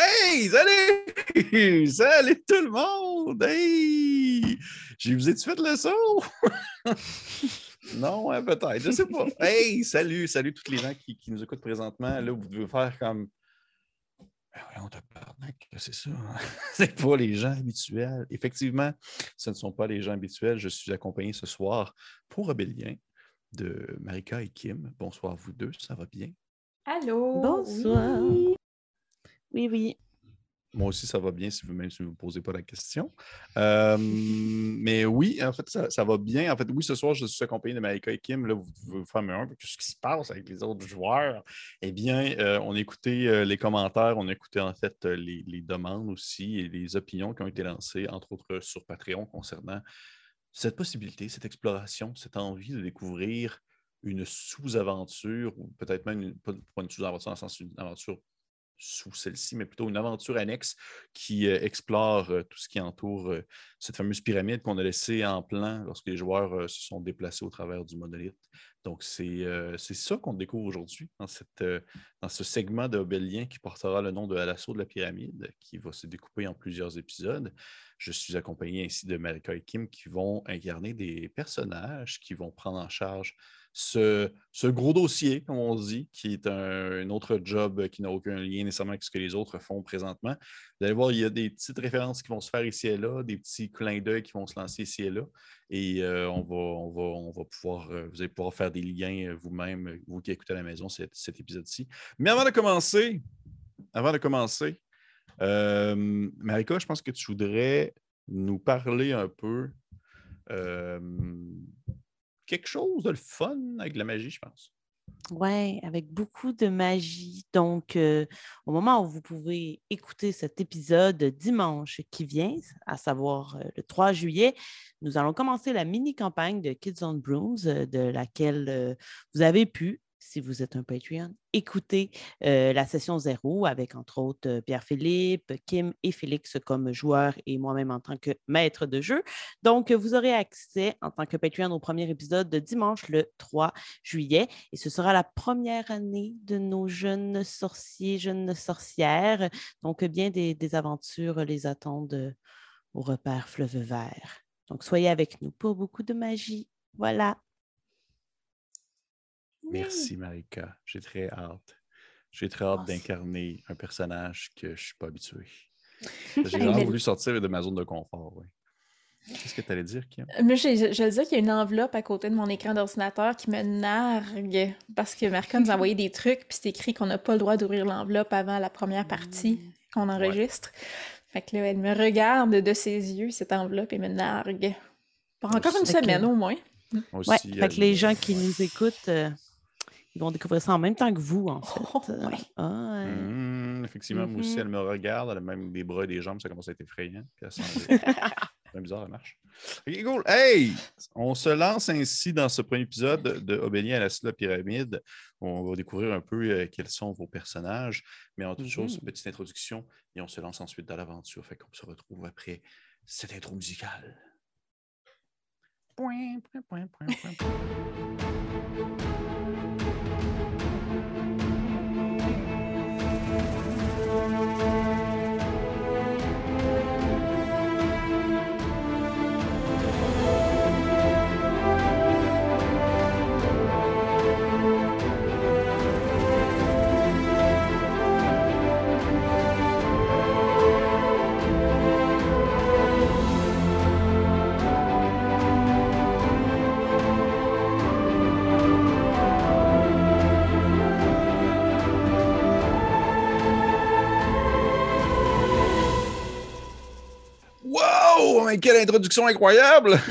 Hey, salut! Salut tout le monde! Hey! J'ai vous ai-tu fait le son? non, hein, peut-être, je sais pas. Hey, salut, salut tous les gens qui, qui, nous écoutent présentement. Là, vous devez faire comme. On te parle, c'est ça. c'est pas les gens habituels. Effectivement, ce ne sont pas les gens habituels. Je suis accompagné ce soir pour Obélien de Marika et Kim. Bonsoir, vous deux, ça va bien? Allô? Bonsoir. Oui, oui. Moi aussi, ça va bien si vous même si vous ne posez pas la question. Euh, mais oui, en fait, ça, va bien. En fait, oui, ce soir, je suis accompagné de Marika et Kim. Là, vous vous faire un ce qui se passe avec les autres joueurs. Eh bien, euh, on a écouté euh, les commentaires, on a écouté en fait les, les, demandes aussi et les opinions qui ont été lancées, entre autres sur Patreon, concernant cette possibilité, cette exploration, cette envie de découvrir une sous-aventure, ou peut-être même une, pas une sous-aventure dans le sens d'une aventure sous celle-ci, mais plutôt une aventure annexe qui euh, explore euh, tout ce qui entoure euh, cette fameuse pyramide qu'on a laissée en plan lorsque les joueurs se sont déplacés au travers du monolithe. Donc, c'est ça qu'on découvre aujourd'hui dans, ce segment de Obélien qui portera le nom de l'assaut de la pyramide, qui va se découper en plusieurs épisodes. Je suis accompagné ainsi de Marika et Kim qui vont incarner des personnages qui vont prendre en charge ce, gros dossier, comme on dit, qui est un, autre job qui n'a aucun lien nécessairement avec ce que les autres font présentement. Vous allez voir, il y a des petites références qui vont se faire ici et là, des petits clins d'œil qui vont se lancer ici et là. Et euh, on, va, on, va, on va pouvoir, euh, vous allez pouvoir faire des liens euh, vous-même, vous qui écoutez à la maison cet, cet épisode-ci. Mais avant de commencer, avant de commencer, Marika, je pense que tu voudrais nous parler un peu quelque chose de le fun avec la magie, je pense. Oui, avec beaucoup de magie. Donc, euh, au moment où vous pouvez écouter cet épisode dimanche qui vient, à savoir euh, le 3 juillet, nous allons commencer la mini-campagne de Kids on Brooms, euh, de laquelle vous avez pu si vous êtes un Patreon, écoutez euh, la session zéro avec entre autres euh, Pierre-Philippe, Kim et Félix comme joueurs et moi-même en tant que maître de jeu. Donc, vous aurez accès en tant que Patreon au premier épisode de dimanche le 3 juillet et ce sera la première année de nos jeunes sorciers, jeunes sorcières. Donc, bien des, des aventures les attendent au repère Fleuve Vert. Donc, soyez avec nous pour beaucoup de magie. Voilà. Merci, Marika. J'ai très hâte. J'ai très hâte d'incarner un personnage que je ne suis pas habitué. J'ai vraiment voulu sortir de ma zone de confort. Qu'est-ce que tu allais dire, Kim? Mais je, je, dire qu'il y a une enveloppe à côté de mon écran d'ordinateur qui me nargue parce que Marika nous a envoyé des trucs, puis c'est écrit qu'on n'a pas le droit d'ouvrir l'enveloppe avant la première partie mmh. qu'on enregistre. Fait que là, elle me regarde de ses yeux, cette enveloppe, et me nargue. Pour encore une semaine au moins. Aussi, ouais, fait que les gens qui nous écoutent, euh, ils vont découvrir ça en même temps que vous, en fait. Oh, ah, mmh, effectivement, moi aussi, mm-hmm. elle me regarde, elle a même des bras et des jambes, ça commence à être effrayant. C'est bizarre, ça marche. OK, cool. Hey! On se lance ainsi dans ce premier épisode de Obélien à la, la pyramide. On va découvrir un peu euh, quels sont vos personnages, mais en toute mm chose, une petite introduction, et on se lance ensuite dans l'aventure. Fait qu'on se retrouve après cette intro musicale. Point, point, point, point, point, point. quelle introduction incroyable!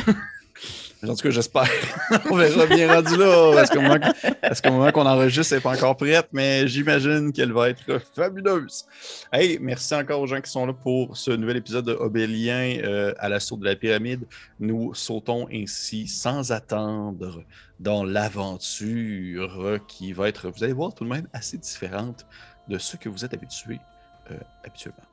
En tout cas, j'espère. On verra bien rendu là. Est-ce qu'au moment, qu'on enregistre, elle n'est pas encore prête, mais j'imagine qu'elle va être fabuleuse. Hey, merci encore aux gens qui sont là pour ce nouvel épisode de Obélien euh, à l'assaut de la pyramide. Nous sautons ainsi sans attendre dans l'aventure qui va être, vous allez voir, tout de même assez différente de ce que vous êtes habitués euh, habituellement.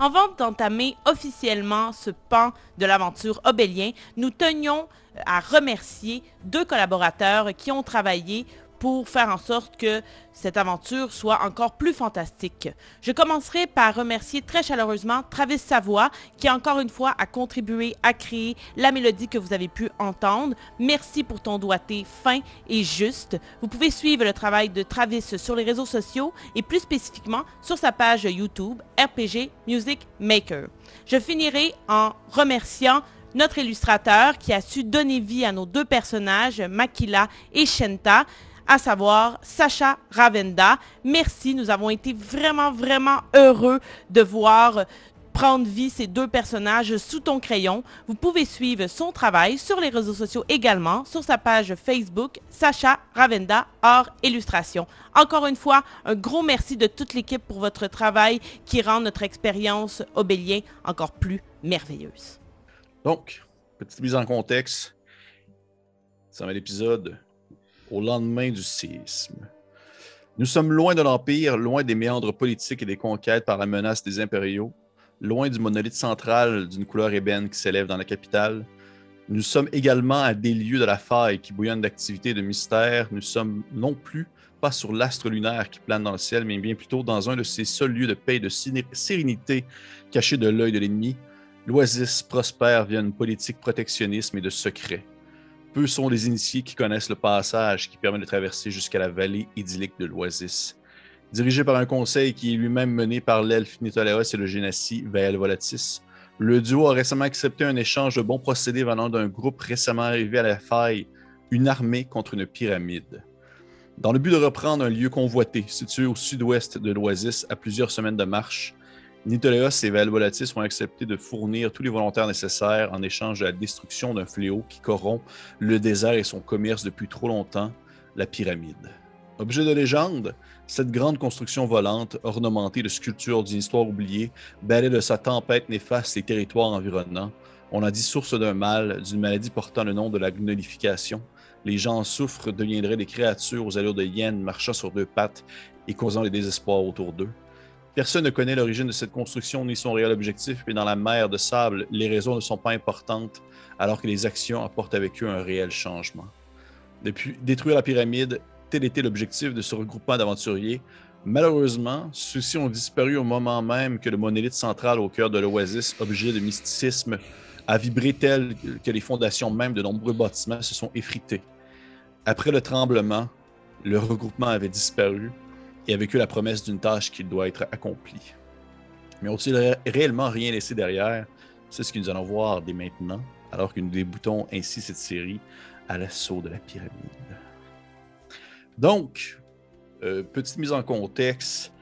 Avant d'entamer officiellement ce pan de l'aventure Obélien, nous tenions à remercier deux collaborateurs qui ont travaillé pour faire en sorte que cette aventure soit encore plus fantastique. Je commencerai par remercier très chaleureusement Travis Savoie qui encore une fois a contribué à créer la mélodie que vous avez pu entendre. Merci pour ton doigté fin et juste. Vous pouvez suivre le travail de Travis sur les réseaux sociaux et plus spécifiquement sur sa page YouTube RPG Music Maker. Je finirai en remerciant notre illustrateur qui a su donner vie à nos deux personnages, Makila et Shenta à savoir Sacha Ravenda. Merci, nous avons été vraiment, vraiment heureux de voir prendre vie ces deux personnages sous ton crayon. Vous pouvez suivre son travail sur les réseaux sociaux également, sur sa page Facebook, Sacha Ravenda Art Illustration. Encore une fois, un gros merci de toute l'équipe pour votre travail qui rend notre expérience Obélien encore plus merveilleuse. Donc, petite mise en contexte. Ça va l'épisode au lendemain du séisme. Nous sommes loin de l'Empire, loin des méandres politiques et des conquêtes par la menace des impériaux, loin du monolithe central d'une couleur ébène qui s'élève dans la capitale. Nous sommes également à des lieux de la faille qui bouillonnent d'activité et de mystère. Nous sommes non plus pas sur l'astre lunaire qui plane dans le ciel, mais bien plutôt dans un de ces seuls lieux de paix et de sérénité cachés de l'œil de l'ennemi. L'Oasis prospère via une politique protectionnisme et de secret. Peu sont les initiés qui connaissent le passage qui permet de traverser jusqu'à la vallée idyllique de l'Oasis. Dirigé par un conseil qui est lui-même mené par l'elfe Nitoleos et le génassi Vael Volatis, le duo a récemment accepté un échange de bons procédés venant d'un groupe récemment arrivé à la faille, une armée contre une pyramide. Dans le but de reprendre un lieu convoité situé au sud-ouest de l'Oasis à plusieurs semaines de marche, Nitoleos et Valvolatis ont accepté de fournir tous les volontaires nécessaires en échange de la destruction d'un fléau qui corrompt le désert et son commerce depuis trop longtemps, la pyramide. Objet de légende, cette grande construction volante, ornementée de sculptures d'une histoire oubliée, balaie de sa tempête néfaste les territoires environnants. On a dit source d'un mal, d'une maladie portant le nom de la gnolification. Les gens en souffrent, deviendraient des créatures aux allures de hyènes marchant sur deux pattes et causant le désespoir autour d'eux. Personne ne connaît l'origine de cette construction ni son réel objectif, mais dans la mer de sable, les raisons ne sont pas importantes, alors que les actions apportent avec eux un réel changement. Depuis détruire la pyramide, tel était l'objectif de ce regroupement d'aventuriers. Malheureusement, ceux-ci ont disparu au moment même que le monolithe central au cœur de l'oasis, objet de mysticisme, a vibré tel que les fondations même de nombreux bâtiments se sont effritées. Après le tremblement, le regroupement avait disparu et avec eux la promesse d'une tâche qui doit être accomplie. Mais ont-ils réellement rien laissé derrière? C'est ce que nous allons voir dès maintenant, alors que nous déboutons ainsi cette série à l'assaut de la pyramide. Donc, euh, petite mise en contexte,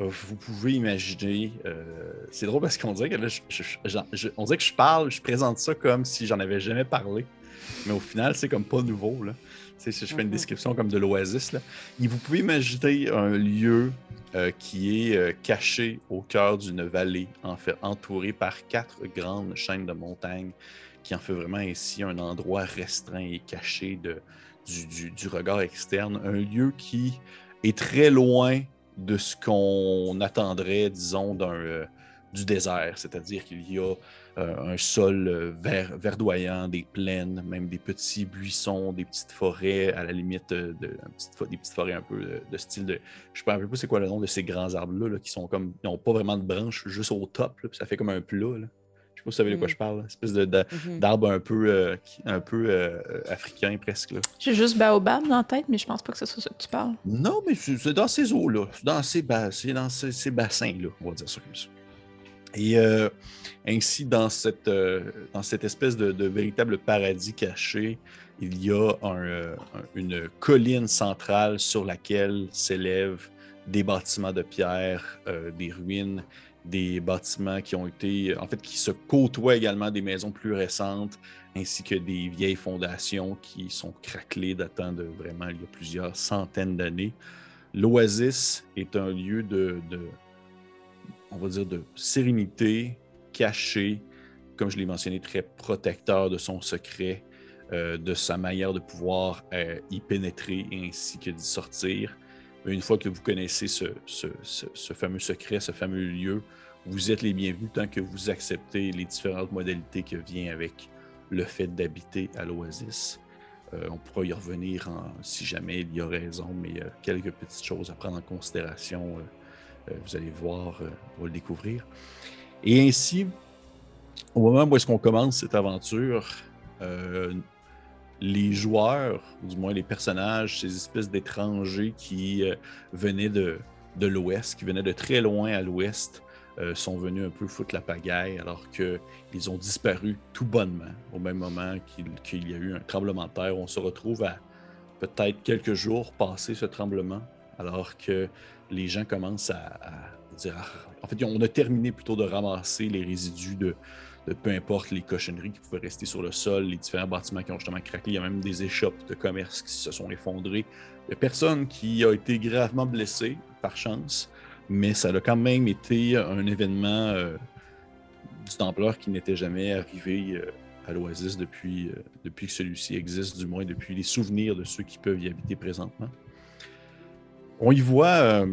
euh, vous pouvez imaginer, euh, c'est drôle parce qu'on dirait que dirait que je parle, je présente ça comme si j'en avais jamais parlé, mais au final, c'est comme pas nouveau. Là si je fais une mhm. description comme de l'oasis, vous pouvez imaginer un lieu euh, qui est euh, caché au cœur d'une vallée, en fait, entouré par quatre grandes chaînes de montagnes, qui en fait vraiment ici un endroit restreint et caché de, du, du regard externe. Un lieu qui est très loin de ce qu'on attendrait, disons, d'un, euh, du désert, c'est-à-dire qu'il y a un sol euh, verdoyant, des plaines, même des petits buissons, des petites forêts, à la limite, euh, de, des petites forêts un peu de, style de. Je ne sais pas c'est quoi le nom de ces grands arbres-là, qui sont comme. Ils n'ont pas vraiment de branches, juste au top, puis ça fait comme un plat. Là. Je sais pas si vous savez de quoi mm. je parle. Une espèce mm-hmm. d'arbre un peu, un peu africain presque. J'ai juste Baobab dans la tête, mais je pense pas que c'est ça que tu parles. Non, mais c'est dans ces eaux-là. C'est dans ces, dans ces bassins-là, on va dire ça comme ça. Et euh, ainsi, dans cette, euh, dans cette espèce de, véritable paradis caché, il y a euh, une colline centrale sur laquelle s'élèvent des bâtiments de pierre, des ruines, des bâtiments qui ont été, en fait, qui se côtoient également des maisons plus récentes, ainsi que des vieilles fondations qui sont craquelées datant de vraiment il y a plusieurs centaines d'années. L'Oasis est un lieu de on va dire, de sérénité, caché, comme je l'ai mentionné, très protecteur de son secret, euh, de sa manière de pouvoir euh, y pénétrer ainsi que d'y sortir. Une fois que vous connaissez ce, fameux secret, ce fameux lieu, vous êtes les bienvenus tant que vous acceptez les différentes modalités que vient avec le fait d'habiter à l'Oasis. on pourra y revenir si jamais il y a raison, mais quelques petites choses à prendre en considération. Vous allez voir, on va le découvrir. Et ainsi, au moment où est-ce qu'on commence cette aventure, les joueurs, du moins les personnages, ces espèces d'étrangers qui venaient de, de l'ouest, qui venaient de très loin à l'ouest, euh, sont venus un peu foutre la pagaille alors qu'ils ont disparu tout bonnement au même moment qu'il y a eu un tremblement de terre. On se retrouve à peut-être quelques jours passé ce tremblement alors que les gens commencent à, dire... Ah, en fait, on a terminé plutôt de ramasser les résidus de, peu importe les cochonneries qui pouvaient rester sur le sol, les différents bâtiments qui ont justement craqué. Il y a même des échoppes de commerce qui se sont effondrées. Il n'y a personne qui a été gravement blessé, par chance, mais ça a quand même été un événement euh, d'une ampleur qui n'était jamais arrivé euh, à l'Oasis euh, depuis que celui-ci existe, du moins depuis les souvenirs de ceux qui peuvent y habiter présentement. On y voit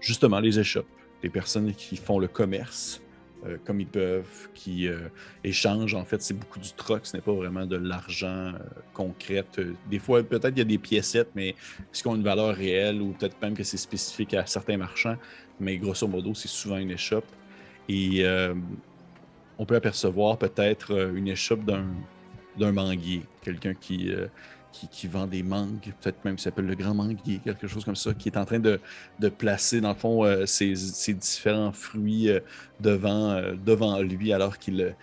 justement les échoppes, les personnes qui font le commerce, euh, comme ils peuvent, qui euh, échangent. En fait, c'est beaucoup du troc, ce n'est pas vraiment de l'argent euh, concret. Des fois, peut-être il y a des piécettes, mais est-ce qu'ils ont une valeur réelle ou peut-être même que c'est spécifique à certains marchands? Mais grosso modo, c'est souvent une échoppe. Et on peut apercevoir peut-être une échoppe d'un manguier, quelqu'un qui qui, vend des mangues, peut-être même qui s'appelle le Grand Manguier, quelque chose comme ça, qui est en train de, placer, dans le fond, euh, ses, différents fruits euh, devant, euh, devant lui, alors qu'il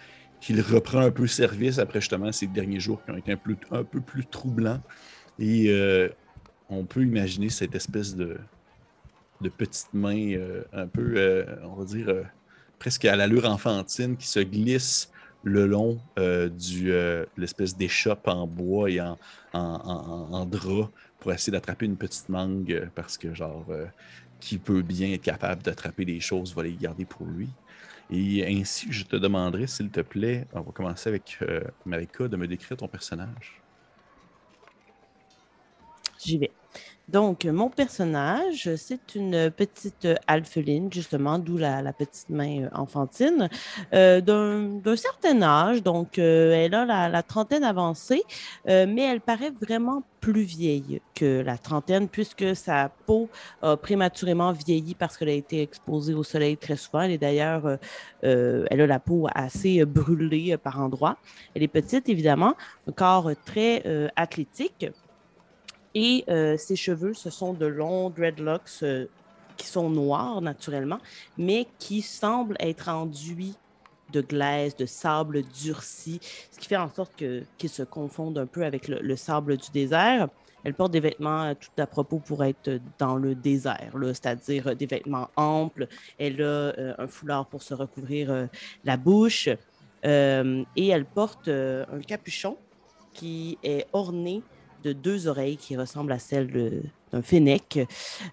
reprend un peu service après justement ces derniers jours qui ont été un peu, plus troublants. Et on peut imaginer cette espèce de petite main un peu, on va dire, presque à l'allure enfantine qui se glisse le long euh, du euh, l'espèce d'échoppe en bois et en, en, drap pour essayer d'attraper une petite mangue euh, parce que genre qui peut bien être capable d'attraper des choses va les garder pour lui. Et ainsi, je te demanderai, s'il te plaît, on va commencer avec Marika, de me décrire ton personnage. J'y vais. Donc, mon personnage, c'est une petite alpheline, justement, d'où la, petite main euh, enfantine, euh, d'un certain âge. Donc, euh, elle a la, trentaine avancée, mais elle paraît vraiment plus vieille que la trentaine, puisque sa peau a prématurément vieilli parce qu'elle a été exposée au soleil très souvent. Elle est d'ailleurs, elle a la peau assez brûlée par endroits. Elle est petite, évidemment, un corps très athlétique. Et euh, ses cheveux, ce sont de longs dreadlocks euh, qui sont noirs naturellement, mais qui semblent être enduits de glaise, de sable durci, ce qui fait en sorte qu'ils se confondent un peu avec le, sable du désert. Elle porte des vêtements euh, tout à propos pour être dans le désert, c'est-à-dire des vêtements amples. Elle a un foulard pour se recouvrir la bouche et elle porte un capuchon qui est orné de deux oreilles qui ressemblent à celles d'un fennec.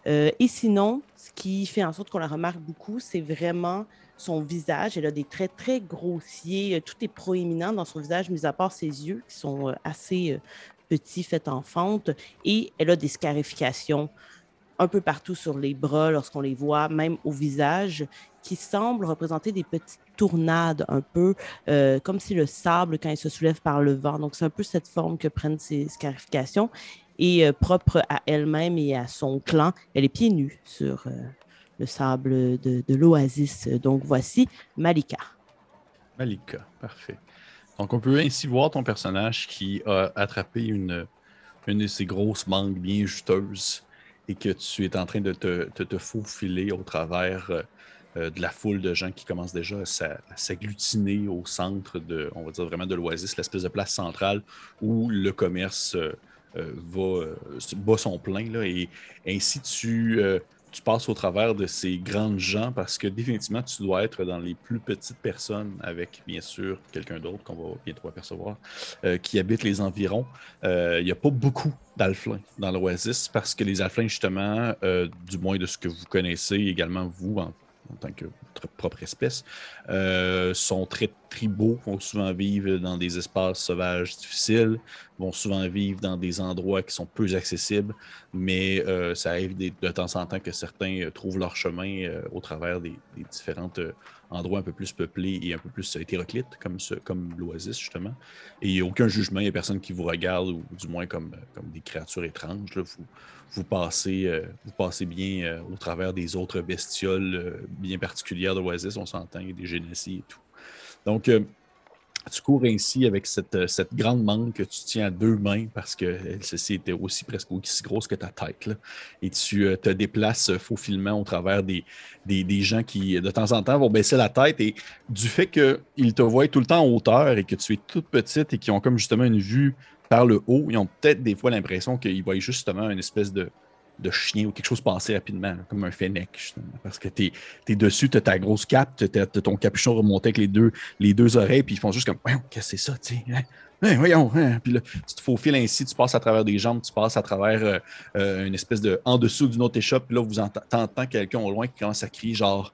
Euh, et sinon, ce qui fait en sorte qu'on la remarque beaucoup, c'est vraiment son visage. Elle a des traits très grossiers. Tout est proéminent dans son visage, mis à part ses yeux qui sont euh, assez euh, petits, faits en fente. Et elle a des scarifications un peu partout sur les bras lorsqu'on les voit, même au visage, qui semblent représenter des petites tournades, un peu euh, comme si le sable, quand il se soulève par le vent. Donc, c'est un peu cette forme que prennent ces scarifications. Et euh, propre à elle-même et à son clan, elle est pieds nus sur euh, le sable de, de l'oasis. Donc, voici Malika. Malika, parfait. Donc, on peut ainsi voir ton personnage qui a attrapé une, une de ces grosses mangues bien juteuses et que tu es en train de te, faufiler au travers euh, euh, de la foule de gens qui commencent déjà à s'agglutiner au centre de, on va dire vraiment de l'Oasis, l'espèce de place centrale où le commerce euh, va bat son plein. Là, et ainsi, tu, passes au travers de ces grandes gens parce que définitivement, tu dois être dans les plus petites personnes avec, bien sûr, quelqu'un d'autre qu'on va bientôt apercevoir, euh, qui habite les environs. Euh, il n'y a pas beaucoup d'alflins dans l'Oasis parce que les alflins, justement, euh, du moins de ce que vous connaissez, également vous, en tant que propre espèce, euh, sont très tribaux, vont souvent vivre dans des espaces sauvages difficiles, vont souvent vivre dans des endroits qui sont peu accessibles, mais euh, ça arrive de, temps en temps que certains euh, trouvent leur chemin au travers des, différents endroits un peu plus peuplés et un peu plus hétéroclites, comme, comme l'Oasis, justement. Et il n'y a aucun jugement, il n'y a personne qui vous regarde, ou du moins comme, comme des créatures étranges. Vous passez, euh, vous passez bien euh, au travers des autres bestioles euh, bien particulières d'Oasis, on s'entend, des génésies et tout. Donc, tu cours ainsi avec cette, grande mangue que tu tiens à deux mains parce que celle-ci était aussi presque aussi grosse que ta tête. Et tu te déplaces faufilement au travers des, des, des, gens qui, de temps en temps, vont baisser la tête. Et du fait qu'ils te voient tout le temps en hauteur et que tu es toute petite et qu'ils ont comme justement une vue par le haut, ils ont peut-être des fois l'impression qu'ils voient justement une espèce de, chien ou quelque chose passer rapidement, comme un fennec, parce que tu es, dessus, tu as ta grosse cape, tu as, ton capuchon remonté avec les deux, les deux oreilles, puis ils font juste comme, qu'est-ce que c'est ça, tu? Hein? hein voyons, hein? puis là, tu te faufiles ainsi, tu passes à travers des jambes, tu passes à travers euh, euh, une espèce de en dessous d'une autre échoppe, puis là, vous entendez quelqu'un au loin qui commence à crier genre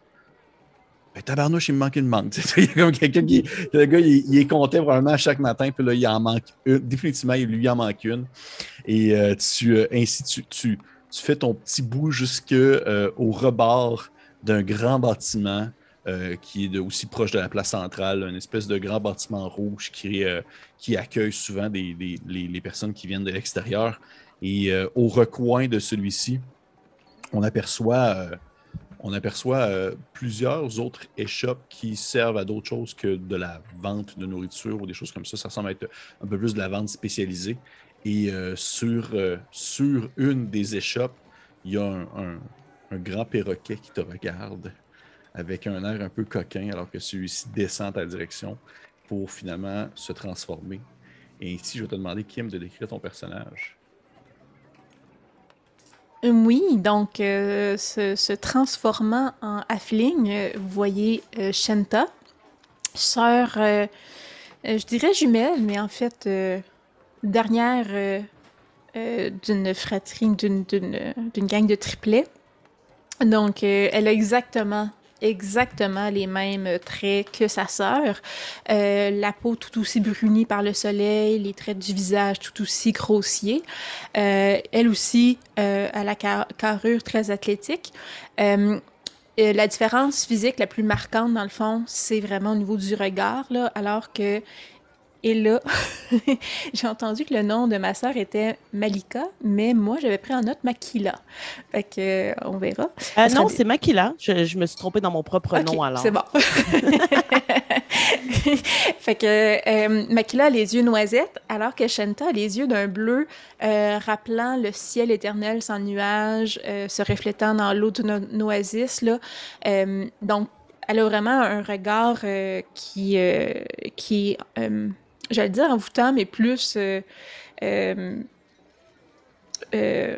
ben, tabarnouche, il me manque une manque. il y a comme quelqu'un qui. Le gars, il, est compté vraiment chaque matin, puis là, il en manque une. Définitivement, il lui en manque une. Et euh, tu, euh, ainsi, tu, tu, tu, fais ton petit bout jusqu'au euh, rebord d'un grand bâtiment qui est aussi proche de la place centrale, une espèce de grand bâtiment rouge qui, accueille souvent des, les, personnes qui viennent de l'extérieur. Et au recoin de celui-ci, on aperçoit on aperçoit euh, plusieurs autres échoppes qui servent à d'autres choses que de la vente de nourriture ou des choses comme ça. Ça semble être un peu plus de la vente spécialisée. Et euh, sur, euh, sur une des échoppes, il y a un, grand perroquet qui te regarde avec un air un peu coquin alors que celui-ci descend ta direction pour finalement se transformer. Et ici, je vais te demander, Kim, de décrire ton personnage. Oui, donc euh, se, transformant en Halfling, euh, vous voyez euh, Shenta, sœur, je dirais jumelle, mais en fait dernière d'une fratrie, d'une gang de triplets. Donc, elle a exactement exactement les mêmes traits que sa sœur. Euh, la peau tout aussi brunie par le soleil, les traits du visage tout aussi grossiers. Euh, elle aussi euh, a la carrure très athlétique. la différence physique la plus marquante, dans le fond, c'est vraiment au niveau du regard, alors que et là, j'ai entendu que le nom de ma sœur était Malika, mais moi, j'avais pris en note Makila. Fait que, euh, on verra. Euh, non, c'est Makila. Je, me suis trompée dans mon propre nom alors. C'est bon. fait que euh, Makila a les yeux noisettes, alors que Shanta a les yeux d'un bleu rappelant le ciel éternel sans nuages, se reflétant dans l'eau d'une oasis. Là. donc, elle a vraiment un regard qui, qui j'allais dire envoûtant, mais plus euh, euh, euh,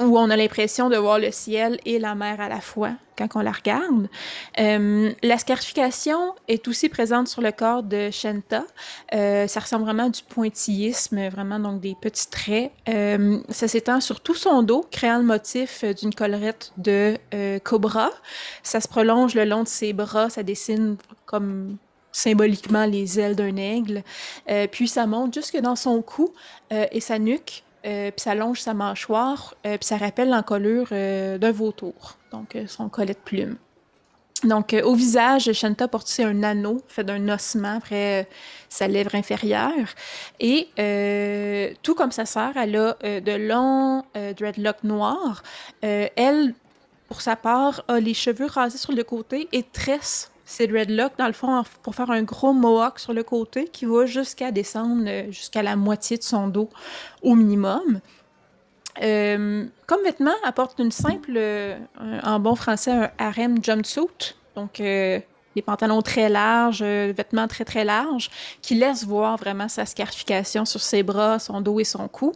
où on a l'impression de voir le ciel et la mer à la fois quand on la regarde. la scarification est aussi présente sur le corps de Shenta. ça ressemble vraiment à du pointillisme, vraiment donc des petits traits. ça s'étend sur tout son dos, créant le motif d'une collerette de cobra. Ça se prolonge le long de ses bras, ça dessine comme symboliquement les ailes d'un aigle. Euh, puis ça monte jusque dans son cou euh, et sa nuque, euh, puis ça longe sa mâchoire, puis ça rappelle l'encolure d'un vautour, donc son collet de plume. Donc, au visage, Shanta porte un anneau fait d'un ossement après sa lèvre inférieure. Et tout comme sa sœur, elle a de longs dreadlocks noirs. elle, pour sa part, a les cheveux rasés sur le côté et tresse c'est dreadlock, dans le fond, pour faire un gros mohawk sur le côté qui va jusqu'à descendre euh, jusqu'à la moitié de son dos au minimum. Euh, comme vêtement, apporte une simple, euh, en bon français, un harem jumpsuit. Donc, des pantalons très larges, vêtements très très larges, qui laissent voir vraiment sa scarification sur ses bras, son dos et son cou.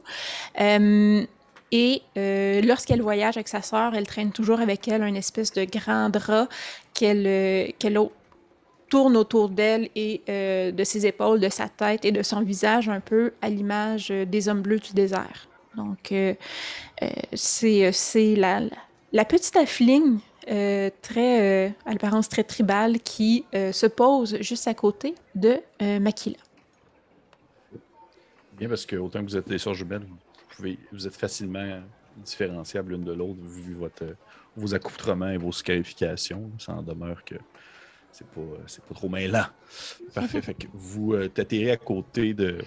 Et euh, lorsqu'elle voyage avec sa sœur, elle traîne toujours avec elle un espèce de grand drap qu'elle euh, tourne autour d'elle et euh, de ses épaules, de sa tête et de son visage, un peu à l'image des hommes bleus du désert. Donc, c'est la, la petite affligne, très, à l'apparence très tribale, qui se pose juste à côté de Makila. Bien, parce que autant que vous êtes des sœurs jumelles, vous êtes facilement différenciables l'une de l'autre vu vos accoutrements et vos scarifications. Ça en demeure que c'est pas, pas trop mêlant. Parfait. fait que vous euh, à côté de,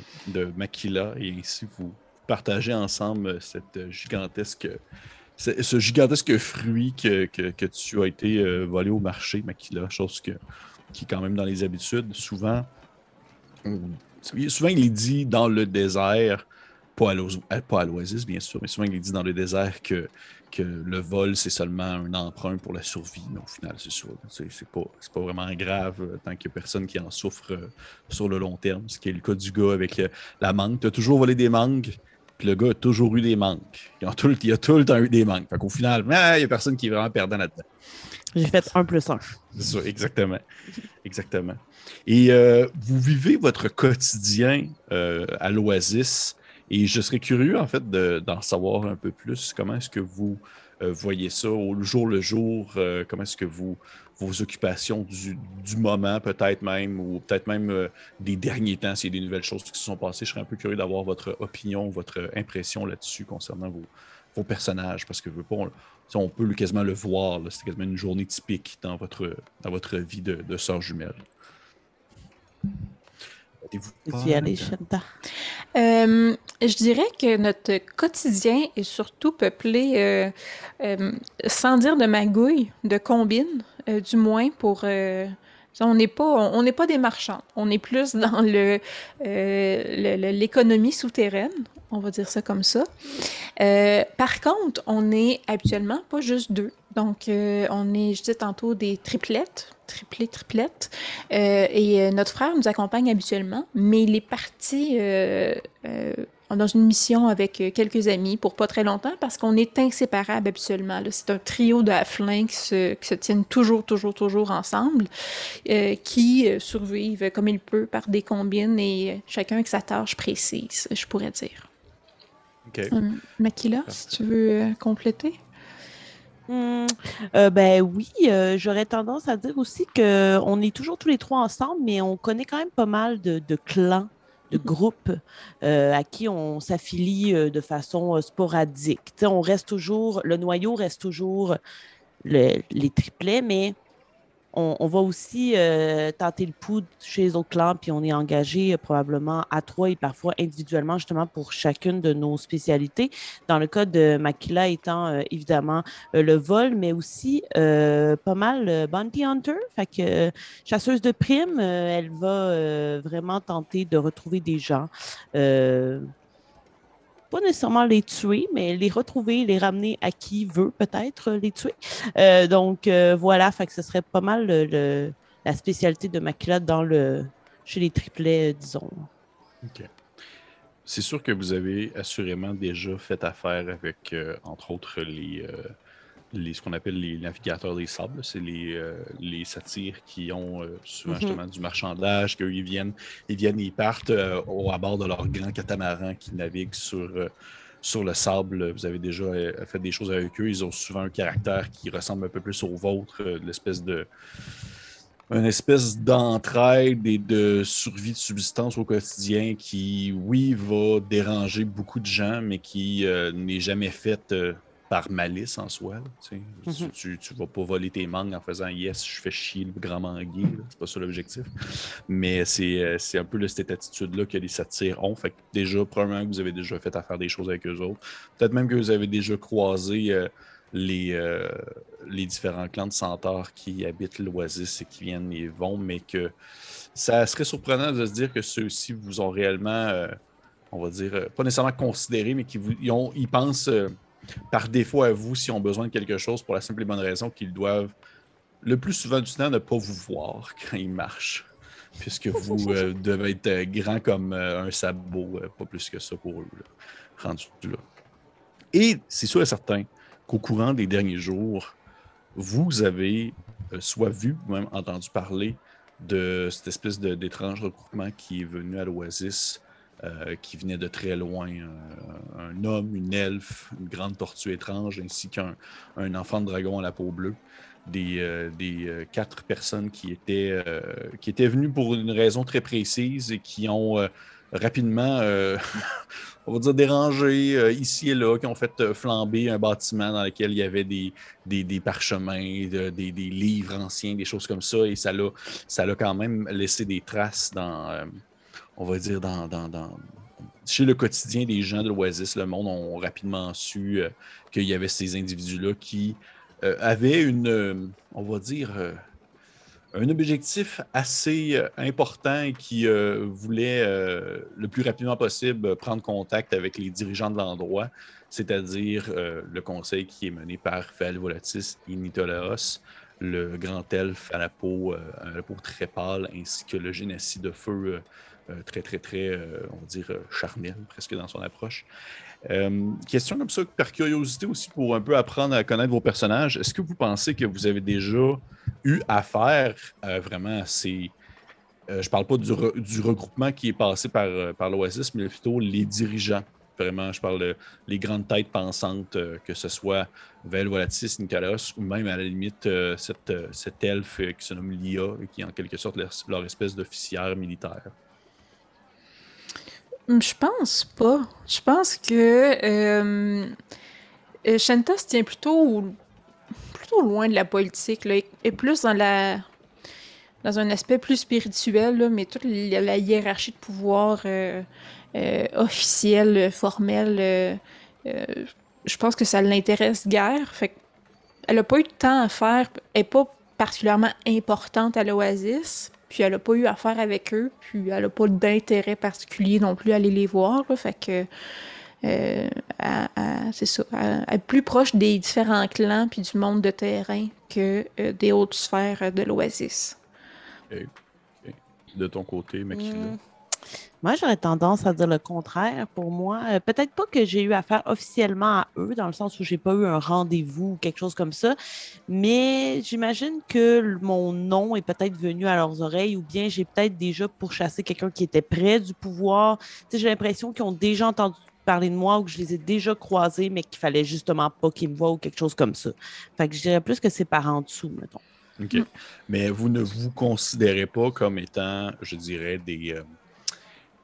Makila et ainsi vous partagez ensemble gigantesque, ce, gigantesque fruit que, tu as été euh, volé au marché, Makila, chose que, qui est quand même dans les habitudes. Souvent, souvent il est dit dans le désert, pas à l'os- à- pas à l'oasis bien sûr, mais souvent il dit dans le désert que que le vol, c'est seulement un emprunt pour la survie, mais au final, c'est ça. C'est pas, c'est pas vraiment grave euh, tant qu'il n'y a personne qui en souffre euh, sur le long terme. Ce qui est le cas du gars avec euh, la mangue. Tu as toujours volé des mangues, puis le gars a toujours eu des mangues. Il a tout, le- il a tout le temps eu des mangues. Fait qu'au final, ah, il n'y a personne qui est vraiment perdant là-dedans. J'ai fait un plus un. C'est ça, exactement. Exactement. Et euh, vous vivez votre quotidien euh, à l'Oasis et je serais curieux, en fait, de- d'en savoir un peu plus. Comment est-ce que vous euh, voyez ça au jour le jour? euh, comment est-ce que vos occupations du, moment, peut-être même, ou peut-être même euh, des derniers temps, s'il y a des nouvelles choses qui se sont passées, je serais un peu curieux d'avoir votre opinion, votre impression là-dessus concernant vos, personnages, parce que je veux pas, on, peut quasiment le voir. C'est quasiment une journée typique dans votre, dans votre vie de, de sœur jumelle. Aller. Shanta? Euh, je dirais que notre quotidien est surtout peuplé, euh, euh, sans dire de magouilles, de combines, euh, du moins pour. euh, on n'est pas, on n'est pas des marchands. On est plus dans le, euh, le- le- l'économie souterraine, on va dire ça comme ça. Euh, par contre, on est habituellement pas juste deux. Donc, euh, on est, je disais tantôt, des triplettes, triplés, triplettes. Euh, et euh, notre frère nous accompagne habituellement, mais il est parti euh, dans une mission avec quelques amis pour pas très longtemps parce qu'on est inséparables habituellement. C'est un trio de halflings qui se, qui se tiennent toujours, toujours, toujours ensemble, qui survivent comme ils peuvent par des combines et chacun avec sa tâche précise, je pourrais dire. OK. Makila, si tu veux compléter? Hmm, euh, ben oui, euh, j'aurais tendance à dire aussi qu'on est toujours tous les trois ensemble, mais on connaît quand même pas mal de, de clans, de groupes euh, à qui on s'affilie de façon sporadique. On reste toujours, le noyau reste toujours le- les triplets, mais on, va aussi euh, tenter le pouls chez les autres clans, puis on est engagé euh, probablement à trois et parfois individuellement, justement pour chacune de nos spécialités. Dans le cas de Makila étant euh, évidemment le vol, mais aussi pas mal Bounty Hunter. Fait chasseuse de primes, elle va vraiment tenter de retrouver des gens. Euh, pas nécessairement les tuer, mais les retrouver, les ramener à qui veut peut-être les tuer. Euh, donc euh, voilà, fait que ce serait pas mal la spécialité de Makila dans le chez les triplets, euh, disons. OK. C'est sûr que vous avez assurément déjà fait affaire avec, euh, entre autres, les, euh, les, ce qu'on appelle les navigateurs des sables. C'est les, euh, les satyres qui ont euh, souvent Mhm. justement du marchandage, qu'eux, ils viennent, ils viennent, ils partent euh, au, à bord de leur grand catamaran qui navigue sur, sur le sable. Vous avez déjà fait des choses avec eux. Ils ont souvent un caractère qui ressemble un peu plus au vôtre, l'espèce de une espèce d'entraide et de survie de subsistance au quotidien qui, oui, va déranger beaucoup de gens, mais qui euh, n'est jamais faite euh, par malice en soi. là, tu, sais. Mhm. tu, tu vas pas voler tes mangues en faisant yes, je fais chier le grand manguier. C'est pas ça l'objectif. Mais c'est euh, un peu là, cette attitude-là que les satires ont. Fait que déjà, probablement que vous avez déjà fait affaire des choses avec eux autres. Peut-être même que vous avez déjà croisé euh, les, euh, les différents clans de centaures qui habitent l'Oasis et qui viennent et vont, mais que ça serait surprenant de se dire que ceux-ci vous ont réellement, euh, on va dire, pas nécessairement considéré, mais qui vous, ils, ont- ils pensent par défaut à vous s'ils ont besoin de quelque chose pour la simple et bonne raison qu'ils doivent le plus souvent du temps ne pas vous voir quand ils marchent. Puisque vous euh, devez être euh, grand comme euh, un sabot, pas plus que ça pour eux, là, rendu là. Et c'est sûr et certain qu'au courant des derniers jours, vous avez soit vu ou même entendu parler de cette espèce d'étrange regroupement qui est venu à l'Oasis euh, qui venait de très loin, un homme, une elfe, une grande tortue étrange, ainsi qu'un un enfant de dragon à la peau bleue. Des, des quatre personnes qui étaient, qui étaient venues pour une raison très précise et qui ont rapidement, on va dire, dérangé ici et là, qui ont fait flamber un bâtiment dans lequel il y avait des, des, des parchemins, des, des, livres anciens, des choses comme ça. Et ça l'a, quand même laissé des traces dans, on va dire, dans, chez le quotidien des gens de l'Oasis. Le monde ont rapidement su qu'il y avait ces individus-là qui avaient une, on va dire, un objectif assez euh, important et qui euh, voulait euh, le plus rapidement possible prendre contact avec les dirigeants de l'endroit, c'est-à-dire le conseil qui est mené par Fel Volatis et Nitolaos, le grand elfe à la peau, à la peau très pâle, ainsi que le génocide de feu très, très, très, on va dire, charnel, presque dans son approche. Euh, question comme ça, par curiosité aussi, pour un peu apprendre à connaître vos personnages, est-ce que vous pensez que vous avez déjà eu affaire euh, vraiment à ces. Euh, je parle pas du, regroupement qui est passé par, par l'Oasis, mais plutôt les dirigeants? Vraiment, je parle de les grandes têtes pensantes, que ce soit Vel Volatis, Nicolas, ou même à la limite cette, cette elfe qui se nomme Lia, qui est en quelque sorte leur espèce d'officière militaire. Hum, je pense pas. Je pense que euh, euh, Shanta se tient plutôt, plutôt loin de la politique, là, et plus dans la dans un aspect plus spirituel, mais toute la, hiérarchie de pouvoir euh, euh officielle, formelle, je pense que ça l'intéresse guère. Fait elle a pas eu de temps à faire, elle n'est pas particulièrement importante à l'Oasis, puis elle n'a pas eu affaire avec eux, puis elle n'a pas d'intérêt particulier non plus à aller les voir. fait que euh, c'est ça. Elle, est plus proche des différents clans puis du monde de terrain que euh, des autres sphères de l'Oasis. De ton côté, Makila? Moi, j'aurais tendance à dire le contraire. Pour moi, euh, peut-être pas que j'ai eu affaire officiellement à eux, dans le sens où j'ai pas eu un rendez-vous ou quelque chose comme ça, mais j'imagine que mon nom est peut-être venu à leurs oreilles ou bien j'ai peut-être déjà pourchassé quelqu'un qui était près du pouvoir. j'ai l'impression qu'ils ont déjà entendu parler de moi ou que je les ai déjà croisés, mais qu'il fallait justement pas qu'ils me voient ou quelque chose comme ça. Fait que je dirais plus que c'est par en dessous, mettons. OK. Mais vous ne vous considérez pas comme étant, je dirais, des. Euh,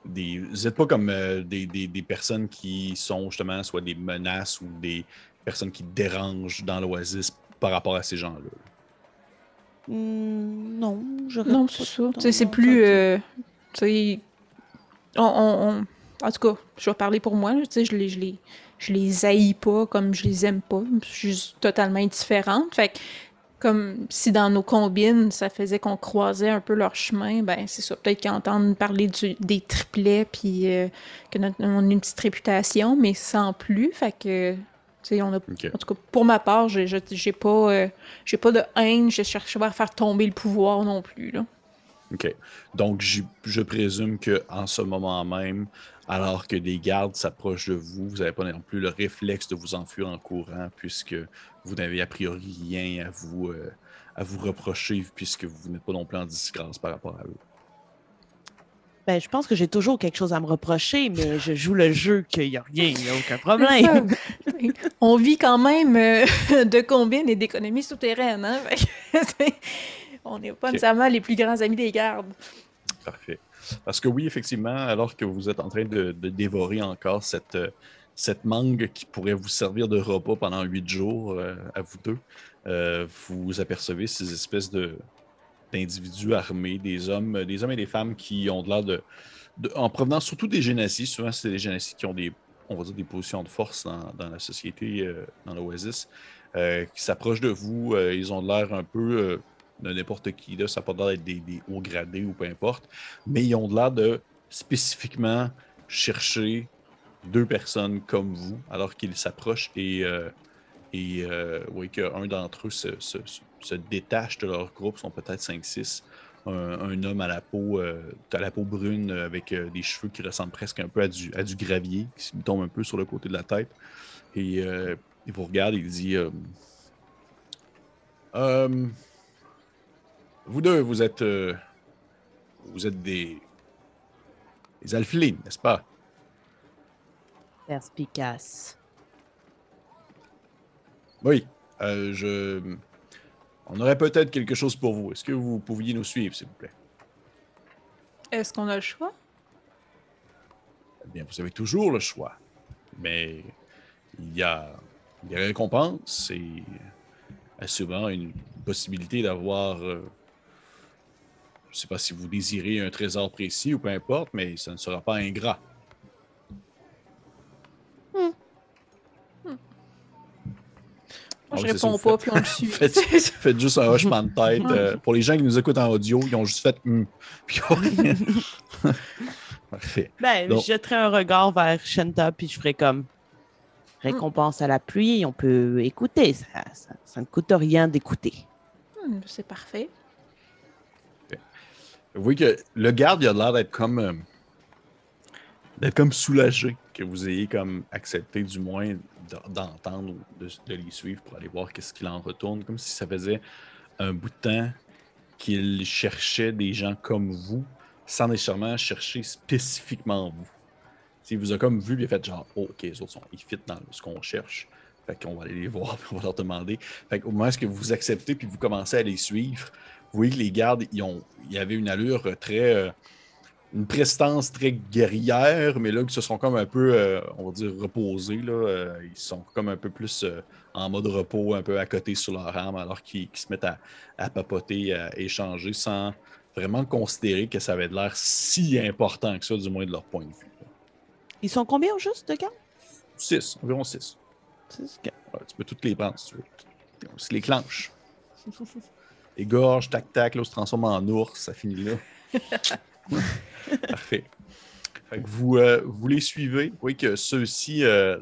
vous n'êtes pas comme euh, des, personnes qui sont justement soit des menaces ou des personnes qui dérangent dans l'Oasis par rapport à ces gens-là? Hmm, non, je Non, c'est ça. C'est plus. Euh, on, En tout cas, je vais parler pour moi. Je les, je, les, je les haïs pas comme je les aime pas. Je suis juste totalement indifférente. Fait comme si dans nos combines, ça faisait qu'on croisait un peu leur chemin, ben c'est ça. Peut-être qu'ils entendent parler des triplets, puis euh, que on a une petite réputation, mais sans plus. Fait que, tu sais, on a. En tout cas, pour ma part, j'ai, j'ai pas, euh, j'ai pas de haine. Je cherche pas à faire tomber le pouvoir non plus, là. OK. Donc, je présume qu'en ce moment même, alors que des gardes s'approchent de vous, vous n'avez pas non plus le réflexe de vous enfuir en courant, puisque vous n'avez a priori rien à vous, euh, à vous reprocher, puisque vous n'êtes pas non plus en disgrâce par rapport à eux. Ben, je pense que j'ai toujours quelque chose à me reprocher, mais je joue le jeu qu'il n'y a rien, il n'y a aucun problème. On vit quand même euh, de combines et d'économies souterraines. Hein? On n'est pas nécessairement les plus grands amis des gardes. Parfait. Parce que oui, effectivement, alors que vous êtes en train de, dévorer encore cette, euh, cette mangue qui pourrait vous servir de repas pendant huit jours euh, à vous deux, euh, vous apercevez ces espèces de d'individus armés, des hommes, des hommes et des femmes qui ont de l'air de, en provenance surtout des génésies. Souvent, c'est des génésies qui ont des, on va dire, des positions de force dans, la société, dans l'Oasis, qui s'approchent de vous. ils ont de l'air un peu de n'importe qui. Là, ça peut pas être des, des, hauts gradés ou peu importe. Mais ils ont de l'air de spécifiquement chercher deux personnes comme vous alors qu'ils s'approchent et, euh, et euh, qu'un d'entre eux se, se, détache de leur groupe, sont peut-être 5-6. Un, homme à la peau, euh, à la peau brune avec des cheveux qui ressemblent presque un peu à du, à du gravier, qui tombe un peu sur le côté de la tête. Et il vous regarde et il dit vous deux, vous êtes. Euh, vous êtes des. Les alphilines, n'est-ce pas? Perspicace. Oui. Euh, je... On aurait peut-être quelque chose pour vous. Est-ce que vous pouviez nous suivre, s'il vous plaît? Est-ce qu'on a le choix? Eh bien, vous avez toujours le choix. Mais il y a des récompenses et souvent une possibilité d'avoir. euh, ne sais pas si vous désirez un trésor précis ou peu importe, mais ça ne sera pas ingrat. Moi, Ah je ça, réponds pas, faites- puis on le suit. Faites, faites juste un hochement de tête. euh, pour les gens qui nous écoutent en audio, ils ont juste fait Hum Puis ils ont rien. Parfait. Ben, Donc- je jetterai un regard vers Shanta, puis je ferai comme récompense à la pluie, on peut écouter. Ça, ça, ça ne coûte rien d'écouter. Hmm, C'est parfait. Vous voyez que le garde, il a l'air d'être comme. euh, d'être comme soulagé que vous ayez comme accepté du moins d'entendre de, de les suivre pour aller voir qu'est-ce qu'il en retourne. Comme si ça faisait un bout de temps qu'il cherchait des gens comme vous sans nécessairement chercher spécifiquement vous. T'sais, Il vous a comme vu il fait genre, oh, ok, les autres sont, ils fit dans ce qu'on cherche. Fait qu'on va aller les voir puis on va leur demander. Fait qu'au moment où vous acceptez puis vous commencez à les suivre, vous voyez que les gardes, ils, ont, ils avaient une allure euh, très. euh, une prestance très guerrière, mais là, ils se sont comme un peu, euh, on va dire, reposés. Là, ils sont comme un peu plus en mode repos, un peu à côté sur leur arme, alors qu'ils se mettent à, à papoter, à échanger sans vraiment considérer que ça avait de l'air si important que ça, du moins de leur point de vue. là. Ils sont combien au juste de gars? Six, environ six. Ouais, tu peux toutes les prendre si tu veux. On se les clenche. Les gorges, tac-tac, là, on se transforme en ours, ça finit là. Parfait. Fait que vous, euh, vous les suivez. Vous voyez que ceux-ci, euh,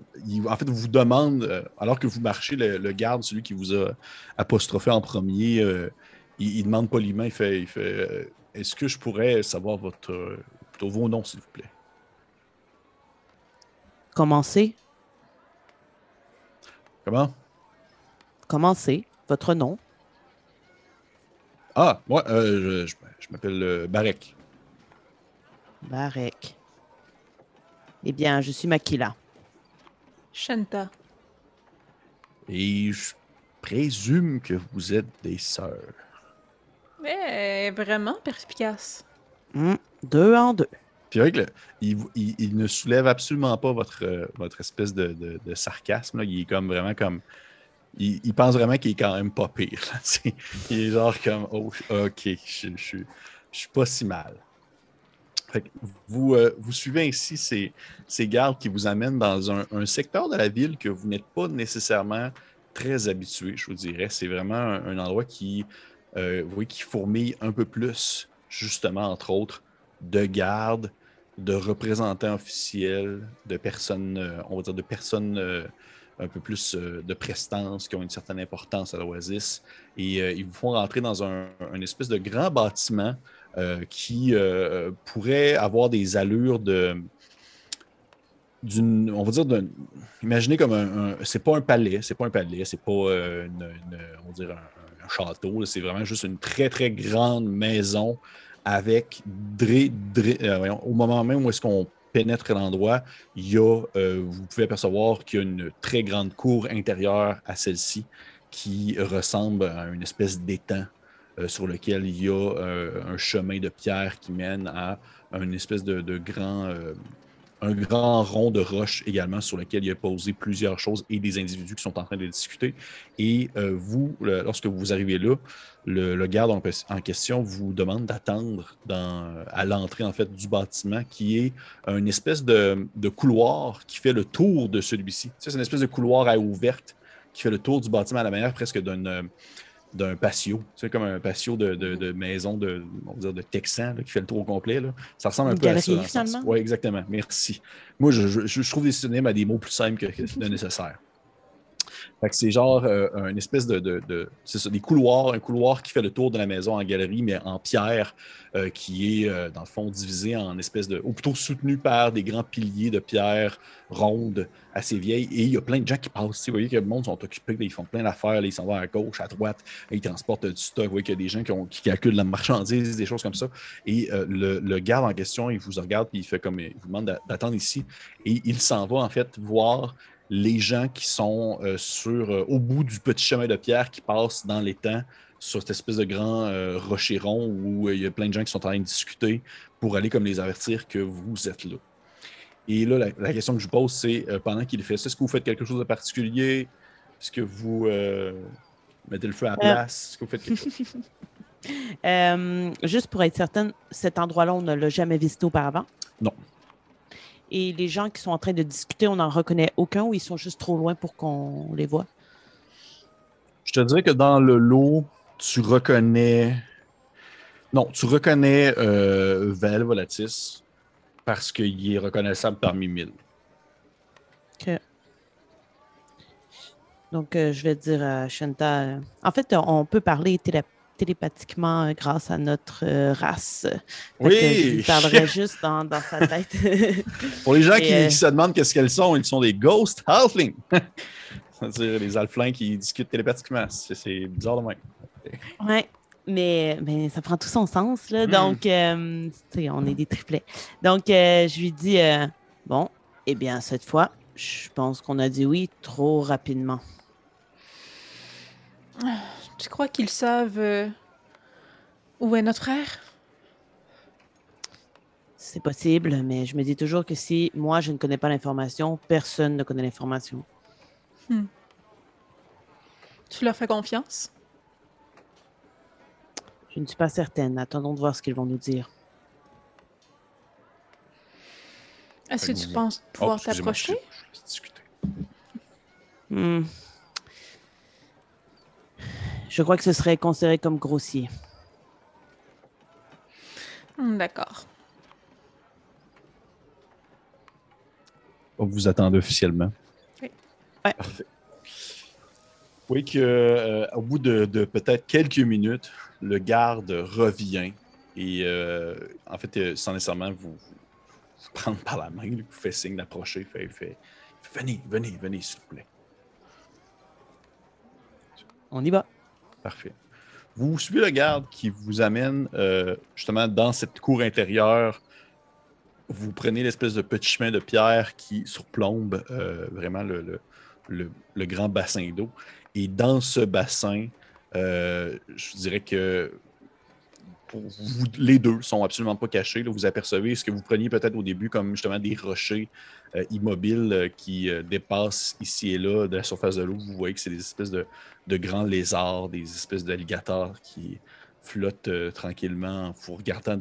en fait, vous demandent, euh, alors que vous marchez, le, le garde, celui qui vous a apostrophé en premier, euh, il, il demande poliment, il fait, il fait euh, Est-ce que je pourrais savoir votre, euh, plutôt vos noms, s'il vous plaît? Commencez. Comment? Commencez. Votre nom. Ah, moi, euh, je, je- je m'appelle euh, Barek. Barek. Eh bien, je suis Makila. Shanta. Et je présume que vous êtes des sœurs. Mais vraiment perspicace. Hmm, Deux en deux. Puis avec le, il, vous- il- il ne soulève absolument pas votre, euh, votre espèce de, de- de sarcasme. là. Il est comme vraiment comme. Il, pense vraiment qu'il est quand même pas pire. il est genre comme Oh, ok, je, je, suis pas si mal. Fait que vous, euh, vous suivez ainsi ces, ces gardes qui vous amènent dans un, secteur de la ville que vous n'êtes pas nécessairement très habitué, je vous dirais. C'est vraiment un, endroit qui, euh, vous qui fourmille un peu plus, justement, entre autres, de gardes, de représentants officiels, de personnes, euh, on va dire, de personnes euh, un peu plus euh, de prestance, qui ont une certaine importance à l'Oasis. Et euh, ils vous font rentrer dans un, espèce de grand bâtiment euh, qui pourrait avoir des allures de d'une, on va dire, d'un- imaginez comme un, un- c'est pas un palais, c'est pas un palais, c'est pas on va un, château, c'est vraiment juste une très très grande maison avec dré- dré- voyons, au moment même où est-ce qu'on pénètre l'endroit, il euh, vous pouvez apercevoir qu'il y a une très grande cour intérieure à celle-ci qui ressemble à une espèce d'étang euh, sur lequel il y a euh, un chemin de pierre qui mène à une espèce de, grand, un grand rond de roche également sur lequel il a posé plusieurs choses et des individus qui sont en train de discuter. Et euh, vous, lorsque vous arrivez là, le, garde en, question vous demande d'attendre à l'entrée en fait du bâtiment qui est une espèce de, couloir qui fait le tour de celui-ci. C'est une espèce de couloir à ouverte qui fait le tour du bâtiment à la manière presque d'un euh, d'un patio. C'est comme un patio de, de, de maison de, on va dire de Texan là, qui fait le tour au complet. Là. Ça ressemble un Une peu à ça. Oui, exactement. Merci. Moi, je, je- je trouve des synonymes à des mots plus simples que, que nécessaire. C'est genre euh, une espèce de, c'est ça, des couloirs, un couloir qui fait le tour de la maison en galerie, mais en pierre, euh, qui est euh, dans le fond divisé en espèce de, ou plutôt soutenu par des grands piliers de pierre rondes assez vieilles. Et il y a plein de gens qui passent. Vous voyez que le monde sont occupés, ils font plein d'affaires, ils s'en vont à gauche, à droite, ils transportent du stock. Vous voyez qu'il y a des gens qui, ont- qui calculent la marchandise, des choses comme ça. Et le, le garde en question, il vous regarde, puis il fait comme, il vous demande d'a- d'attendre ici. Et il s'en va en fait voir les gens qui sont euh, sur, euh, au bout du petit chemin de pierre qui passe dans l'étang sur cette espèce de grand euh, rocher rond où euh, il y a plein de gens qui sont en train de discuter pour aller comme les avertir que vous êtes là. Et là, la, la question que je vous pose, c'est pendant qu'il fait ça, est-ce que vous faites quelque chose de particulier? Est-ce que vous mettez le feu à la place? Est-ce que vous faites quelque chose? Juste pour être certaine, cet endroit-là, on ne l'a jamais visité auparavant? Non. Et les gens qui sont en train de discuter, on n'en reconnaît aucun ou ils sont juste trop loin pour qu'on les voit? Je te dirais que dans le lot, tu reconnais. Non, tu reconnais euh, Val Volatis parce qu'il est reconnaissable parmi mille. Donc, euh, je vais dire à Shanta. en fait, on peut parler télé- télépathiquement euh, grâce à notre euh, race. Fait que je parlerai juste dans, dans sa tête. Pour les gens qui, euh, qui se demandent qu'est-ce qu'elles sont, ils sont des ghost halflings. C'est-à-dire les alflins qui discutent télépathiquement. C'est bizarre de même. Oui, mais, mais ça prend tout son sens. Là. Mm. Donc, euh, on est des triplets. Donc, euh, je lui dis euh, Bon, eh bien, cette fois, je pense qu'on a dit oui trop rapidement. Tu crois qu'ils savent euh, où est notre frère? C'est possible, mais je me dis toujours que si moi, je ne connais pas l'information, personne ne connaît l'information. Tu leur fais confiance? Je ne suis pas certaine. Attendons de voir ce qu'ils vont nous dire. Est-ce que tu penses Oh, pouvoir je- t'approcher? je laisse discuter. Hmm. Je crois que ce serait considéré comme grossier. Hmm, D'accord. Donc, vous attendez officiellement. Oui. Ouais. Parfait. Oui, que, euh, au bout de, de peut-être quelques minutes, le garde revient et, euh, en fait, euh, sans nécessairement vous, vous prendre par la main, il vous fait signe d'approcher. Fait, fait, Venez, venez, venez, s'il vous plaît. On y va. Parfait. Vous suivez le garde qui vous amène euh, justement dans cette cour intérieure. Vous prenez l'espèce de petit chemin de pierre qui surplombe euh, vraiment le, grand bassin d'eau. Et dans ce bassin, euh, je dirais que les deux sont absolument pas cachés. Vous apercevez ce que vous preniez peut-être au début comme justement des rochers euh, immobiles euh, qui euh, dépassent ici et là de la surface de l'eau. Vous voyez que c'est des espèces de, grands lézards, des espèces d'alligators qui flottent tranquillement en vous regardant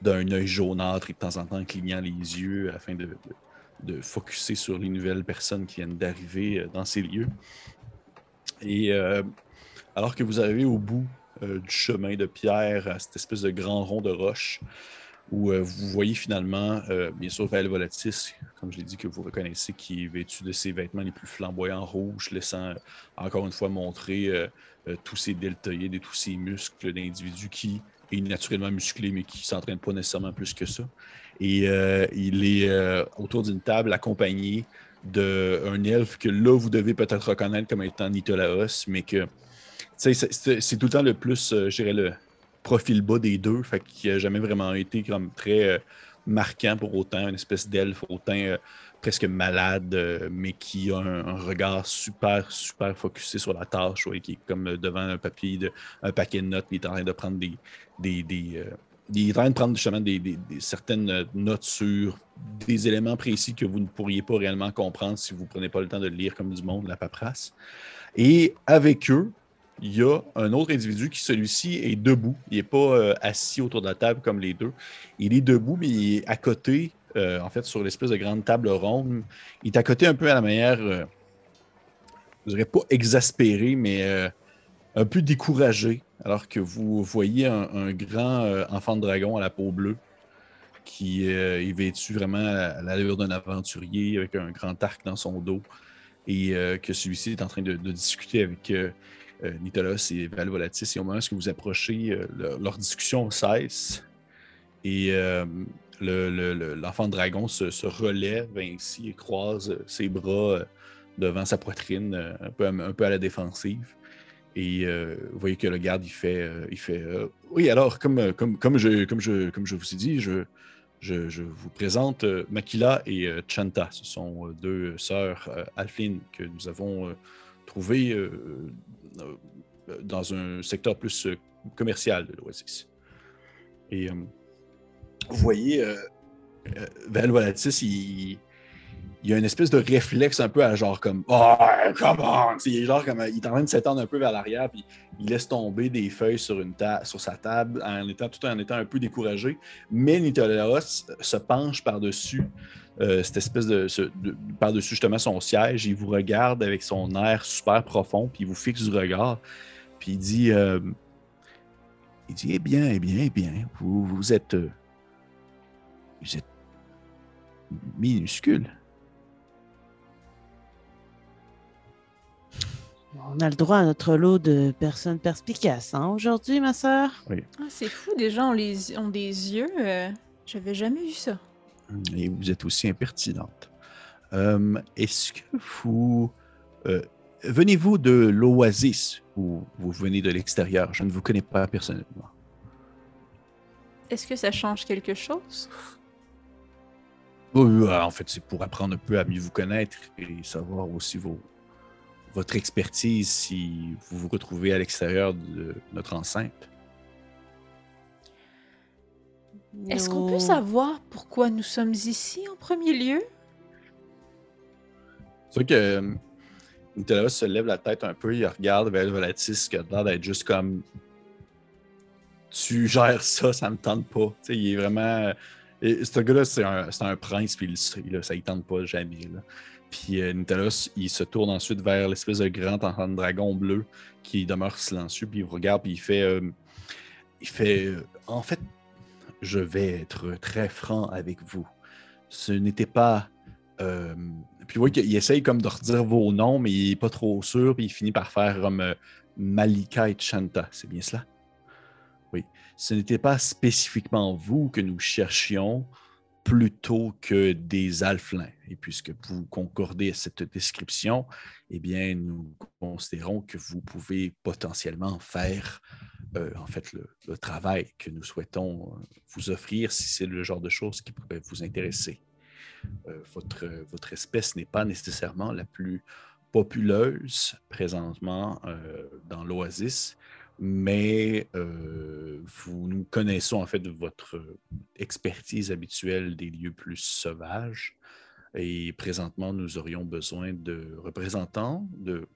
d'un, œil jaunâtre et de temps en temps clignant les yeux afin de, de, de focuser sur les nouvelles personnes qui viennent d'arriver dans ces lieux. Et alors que vous arrivez au bout euh, du chemin de pierre, à cette espèce de grand rond de roche, où euh, vous voyez finalement, euh, bien sûr, Val Volatis, comme je l'ai dit, que vous reconnaissez, qui est vêtu de ses vêtements les plus flamboyants rouges, laissant encore une fois montrer tous ses deltoïdes et tous ses muscles d'individu qui est naturellement musclé, mais qui ne s'entraîne pas nécessairement plus que ça. Et il est autour d'une table accompagné d'un elfe que là, vous devez peut-être reconnaître comme étant Nitolaos, mais que c'est- tout le temps le plus, euh, je dirais, le profil bas des deux, fait n'a jamais vraiment été comme très euh, marquant pour autant, une espèce d'elfe autant euh, presque malade, mais qui a un, regard super, super focusé sur la tâche, qui est comme devant un papier, de, un paquet de notes, il est en train de prendre des. des, des, il est en train de prendre justement des, certaines notes sur des éléments précis que vous ne pourriez pas réellement comprendre si vous ne prenez pas le temps de lire comme du monde, la paperasse. Et avec eux, il y a un autre individu qui, celui-ci, est debout. Il n'est pas euh, assis autour de la table comme les deux. Il est debout, mais il est à côté, euh, en fait, sur l'espèce de grande table ronde. Il est à côté un peu à la manière, euh, je dirais pas exaspéré, mais euh, un peu découragé, alors que vous voyez un, grand enfant de dragon à la peau bleue qui est vêtu vraiment à l'allure d'un aventurier avec un grand arc dans son dos et que celui-ci est en train de, discuter avec Nitolos et Valvolatis. Et au moment où vous approchez, leur discussion cesse et l'enfant dragon se, relève ainsi et croise ses bras devant sa poitrine, un peu, un peu à la défensive. Et euh, vous voyez que le garde, il fait, euh, il fait euh, Oui, alors, comme, comme, comme, je, comme, je, comme je vous ai dit, je, je, vous présente Makila et Chanta. Ce sont deux sœurs Alflin que nous avons trouvées dans un secteur plus commercial de l'Oasis. Et vous voyez, Val Volatis, il il a une espèce de réflexe un peu à genre comme Oh, come on! Il est genre comme il en train de s'étendre un peu vers l'arrière, puis il laisse tomber des feuilles sur, une sur sa table en étant tout en étant un peu découragé. Mais Nitolaos se penche par-dessus euh, cette espèce de, par-dessus justement son siège. Il vous regarde avec son air super profond, puis il vous fixe du regard, puis il dit euh, Il dit Eh bien, eh bien, eh bien, vous, vous êtes. Euh, vous êtes minuscule. On a le droit à notre lot de personnes perspicaces, hein, aujourd'hui, ma sœur? Oui. Ah, c'est fou, des gens ont, les, ont des yeux. Euh, j'avais jamais vu ça. Et vous êtes aussi impertinente. Euh, est-ce que vous. Euh, venez-vous de l'Oasis ou vous venez de l'extérieur? Je ne vous connais pas personnellement. Est-ce que ça change quelque chose? Oui, en fait, c'est pour apprendre un peu à mieux vous connaître et savoir aussi vos, votre expertise si vous vous retrouvez à l'extérieur de notre enceinte. Est-ce qu'on peut savoir pourquoi nous sommes ici en premier lieu? C'est vrai que euh, Nicolas se lève la tête un peu, il regarde vers Volatis qui a l'air d'être juste comme Tu gères ça, ça me tente pas. sais, il est vraiment. Et ce gars-là, c'est un, un, prince, puis il, là, ça ne tente pas jamais. Là. Puis euh, il se tourne ensuite vers l'espèce de grand enfant de dragon bleu qui demeure silencieux, puis il regarde, puis il fait. Euh, il fait. Euh, en fait, je vais être très franc avec vous. Ce n'était pas. Euh, puis voyez qu'il essaye comme de redire vos noms, mais il n'est pas trop sûr, puis il finit par faire comme Malika et Chanta. C'est bien cela? Oui. Ce n'était pas spécifiquement vous que nous cherchions plutôt que des alflins. Et puisque vous concordez à cette description, eh bien, nous considérons que vous pouvez potentiellement faire euh, en fait le, travail que nous souhaitons euh, vous offrir si c'est le genre de choses qui pourrait vous intéresser. Euh, votre, votre espèce n'est pas nécessairement la plus populeuse présentement dans l'Oasis, mais nous connaissons en fait votre expertise habituelle des lieux plus sauvages. Et présentement, nous aurions besoin de représentants de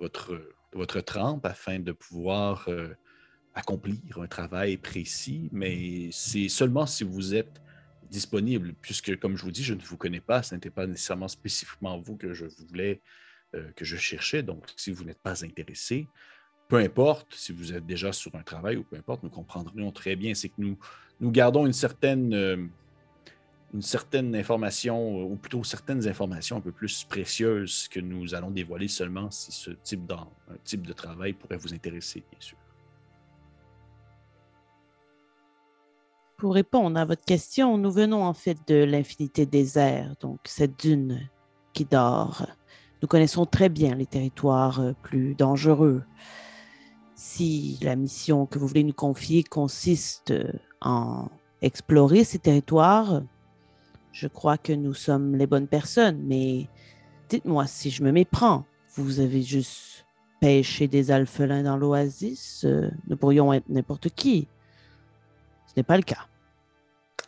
votre, votre trempe afin de pouvoir euh, accomplir un travail précis, mais c'est seulement si vous êtes disponible, puisque comme je vous dis, je ne vous connais pas, ce n'était pas nécessairement spécifiquement vous que je voulais, euh, que je cherchais. Donc, si vous n'êtes pas intéressé, peu importe si vous êtes déjà sur un travail ou peu importe, nous comprendrions très bien. C'est que nous, nous gardons une certaine, euh, une certaine information, ou plutôt certaines informations un peu plus précieuses que nous allons dévoiler seulement si ce type, un type de travail pourrait vous intéresser, bien sûr. Pour répondre à votre question, nous venons en fait de l'infinité des airs, donc cette dune qui dort. Nous connaissons très bien les territoires euh, plus dangereux, si la mission que vous voulez nous confier consiste en explorer ces territoires, je crois que nous sommes les bonnes personnes, mais dites-moi si je me méprends. Vous avez juste pêché des alphelins dans l'oasis. Euh, nous pourrions être n'importe qui. Ce n'est pas le cas.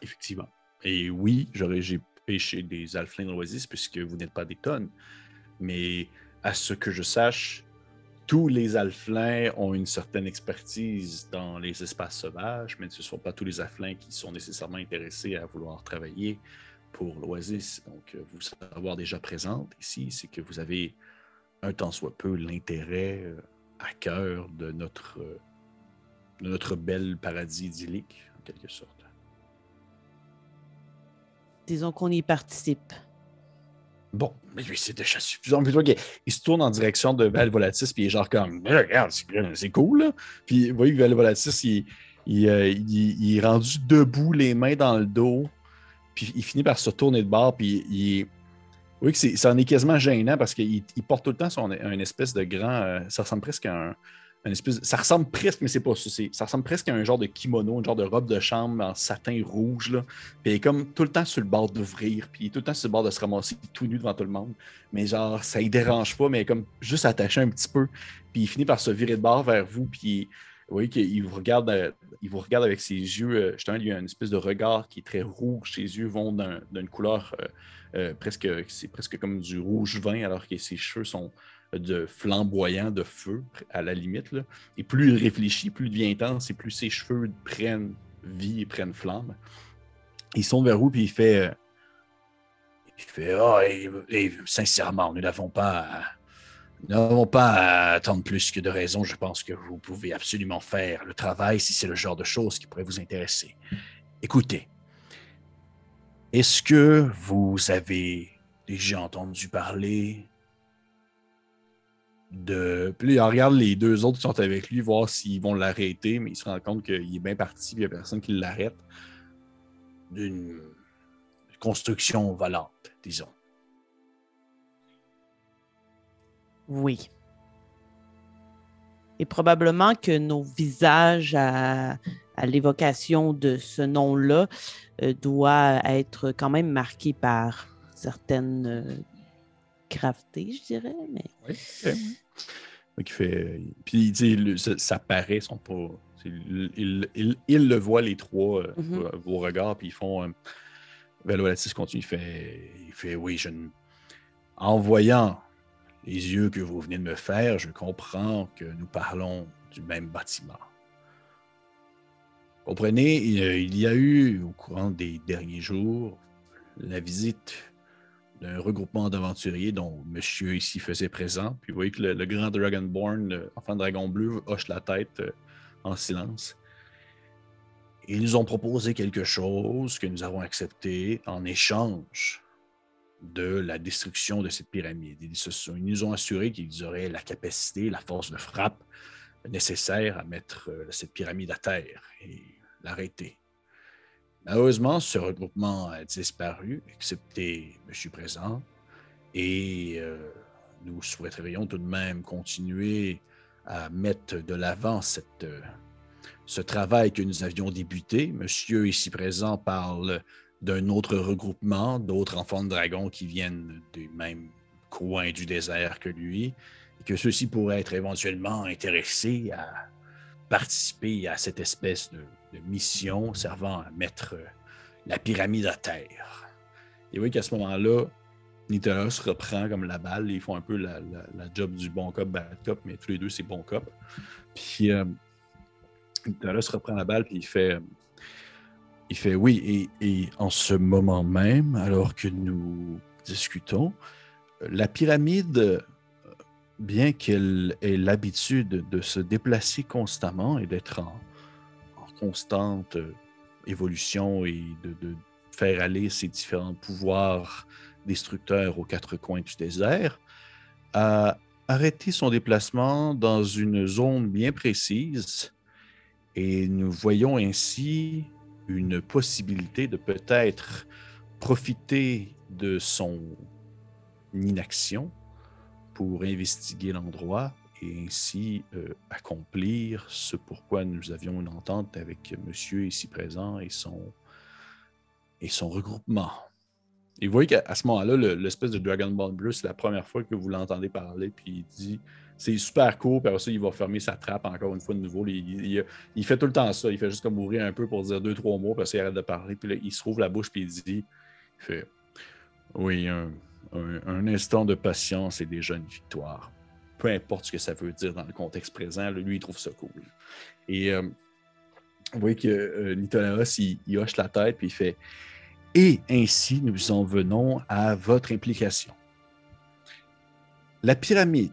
Effectivement. Et oui, j'ai pêché des alphelins dans l'oasis puisque vous n'êtes pas des tonnes. Mais à ce que je sache, tous les alflins ont une certaine expertise dans les espaces sauvages, mais ce ne sont pas tous les alflins qui sont nécessairement intéressés à vouloir travailler pour l'Oasis. Donc, euh, vous savoir déjà présente ici, c'est que vous avez un tant soit peu l'intérêt euh, à cœur de notre, euh, de notre bel paradis idyllique, en quelque sorte. Disons qu'on y participe. Bon, mais oui, c'est déjà suffisant. Il se tourne en direction de Val Volatis, puis il est genre comme, Eh, regarde, c'est- cool. Là. Puis, vous voyez que Val Volatis, il, il, il- il est rendu debout, les mains dans le dos, puis il finit par se tourner de bord, puis il. Voyez que ça en est quasiment gênant parce qu'il il porte tout le temps son, un espèce de grand. euh, ça ressemble presque à un. un espèce, ça ressemble presque, mais c'est pas ça. ça ressemble presque à un genre de kimono, un genre de robe de chambre en satin rouge. Là. Puis il est comme tout le temps sur le bord d'ouvrir, puis il est tout le temps sur le bord de se ramasser tout nu devant tout le monde. Mais genre, ça ne dérange pas, mais comme juste attaché un petit peu. Puis il finit par se virer de bord vers vous, puis vous voyez qu'il vous regarde, euh, il vous regarde avec ses yeux. euh, justement, il y a une espèce de regard qui est très rouge. Ses yeux vont d'un- d'une couleur euh, presque, c'est presque comme du rouge vin, alors que ses cheveux sont de flamboyants, de feu, à la limite. Là. Et plus il réfléchit, plus il devient intense, et plus ses cheveux prennent vie et prennent flamme. Il sonne vers vous, puis il fait. il fait Ah, sincèrement, nous n'avons pas. Nous n'avons pas à attendre plus que de raison. Je pense que vous pouvez absolument faire le travail si c'est le genre de choses qui pourrait vous intéresser. Écoutez, est-ce que vous avez déjà entendu parler de. Puis là, il regarde les deux autres qui sont avec lui, voir s'ils vont l'arrêter, mais il se rend compte qu'il est bien parti, puis il n'y a personne qui l'arrête. D'une construction volante, disons. Oui. Et probablement que nos visages à, à l'évocation de ce nom-là euh, doivent être quand même marqués par certaines euh, gravetés, je dirais. Mais... Oui. Donc, il fait. Puis, tu sais, le- ça, paraît, ils sont pas. Il, il- il- il le voit, les trois, euh, Mhm. vos- vos regards, puis ils font. Euh, Velolatis continue, il fait, il fait Oui, je ne. En voyant les yeux que vous venez de me faire, je comprends que nous parlons du même bâtiment. Comprenez, il, y a eu, au courant des derniers jours, la visite d'un regroupement d'aventuriers dont monsieur ici faisait présent. Puis vous voyez que le, grand Dragonborn, le enfant dragon bleu, hoche la tête euh, en silence. Ils nous ont proposé quelque chose que nous avons accepté en échange de la destruction de cette pyramide. Ils, nous ont assuré qu'ils auraient la capacité, la force de frappe nécessaire à mettre euh, cette pyramide à terre et l'arrêter. Malheureusement, ce regroupement a disparu, excepté M. Présent, et euh, nous souhaiterions tout de même continuer à mettre de l'avant cette, euh, ce travail que nous avions débuté. Monsieur ici présent parle d'un autre regroupement, d'autres enfants de dragons qui viennent du même coin du désert que lui, et que ceux-ci pourraient être éventuellement intéressés à participer à cette espèce de, mission servant à mettre euh, la pyramide à terre. Et oui qu'à ce moment-là, Nitolos reprend comme la balle. Ils font un peu la, la- job du bon cop, bad cop, mais tous les deux, c'est bon cop. Puis euh, reprend la balle, puis il fait, euh, il fait oui. Et, en ce moment même, alors que nous discutons, la pyramide, bien qu'elle ait l'habitude de se déplacer constamment et d'être en, constante euh, évolution et de faire aller ses différents pouvoirs destructeurs aux quatre coins du désert, a arrêté son déplacement dans une zone bien précise et nous voyons ainsi une possibilité de peut-être profiter de son inaction pour investiguer l'endroit et ainsi euh, accomplir ce pourquoi nous avions une entente avec monsieur ici présent et son, et son regroupement. Et vous voyez qu'à ce moment-là, le- l'espèce de Dragon Ball Bleu, c'est la première fois que vous l'entendez parler, puis il dit c'est super court, puis après ça, il va fermer sa trappe encore une fois de nouveau. Il, il- fait tout le temps ça. Il fait juste comme ouvrir un peu pour dire deux, trois mots, puis après ça, il arrête de parler, puis là, il se rouvre la bouche, puis il dit il fait Oui, un, un- instant de patience est déjà une victoire. Peu importe ce que ça veut dire dans le contexte présent, lui, il trouve ça cool. Et euh, vous voyez que euh, Nitolaos, il, il hoche la tête, puis il fait Et ainsi, nous en venons à votre implication. La pyramide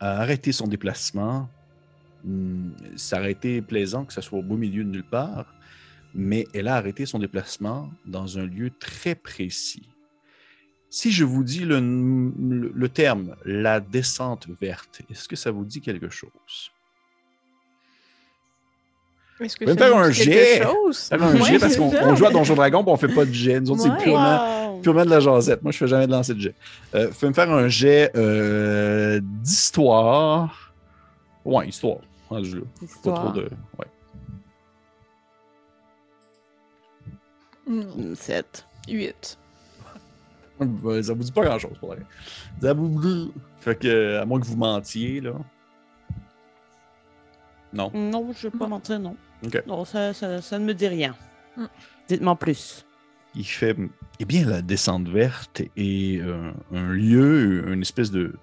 a arrêté son déplacement. Hmm, Ça aurait été plaisant que ça soit au beau milieu de nulle part, mais elle a arrêté son déplacement dans un lieu très précis. Si je vous dis le, le- le terme la descente verte, est-ce que ça vous dit quelque chose? Est-ce que faire un dit jet. chose? Faire un Ouais, jet parce qu'on joue à Donjon Dragon et on fait pas de jet. Nous autres, Ouais. c'est purement, Wow! purement de la jasette. Moi, je fais jamais de lancer de jet. Euh, fais me faire un jet euh, d'histoire. Ouais, histoire. Pas trop de. Ouais. Hmm, 7. 8. Ben, Ça vous dit pas grand chose pour rien. Ça vous Fait que, à moins que vous mentiez, là. Non. Non, je ne vais pas mentir, non. Non, ça, ça, ça ne me dit rien. Mm. Dites-moi plus. Il fait. Eh bien, la descente verte est euh, un lieu, une espèce de.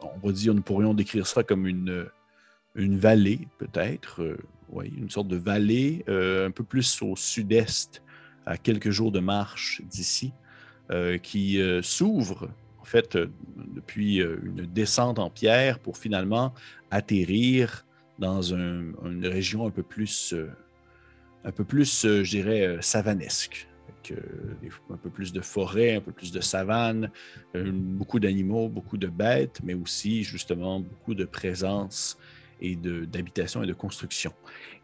On va dire, nous pourrions décrire ça comme une, une vallée, peut-être. euh, oui, une sorte de vallée euh, un peu plus au sud-est, à quelques jours de marche d'ici, euh, qui euh, s'ouvre, en fait, euh, depuis euh, une descente en pierre pour finalement atterrir dans un- une région un peu plus. euh, un peu plus, euh, je dirais, euh, savanesque. Un peu plus de forêt, un peu plus de savane, beaucoup d'animaux, beaucoup de bêtes, mais aussi justement beaucoup de présence et d'habitation et de construction.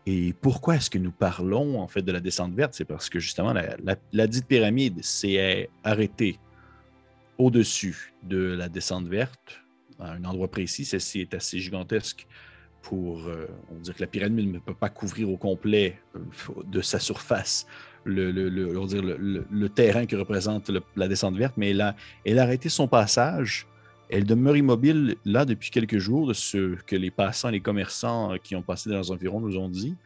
Et pourquoi est-ce que nous parlons en fait de la descente verte? C'est parce que justement la, la- la dite pyramide s'est arrêtée au-dessus de la descente verte, à un endroit précis. Celle-ci est assez gigantesque pour, euh, on dire que la pyramide ne peut pas couvrir au complet euh, de sa surface le, terrain que représente la descente verte, mais elle a, arrêté son passage. Elle demeure immobile là depuis quelques jours, de ce que les passants les commerçants qui ont passé dans les environs nous ont dit.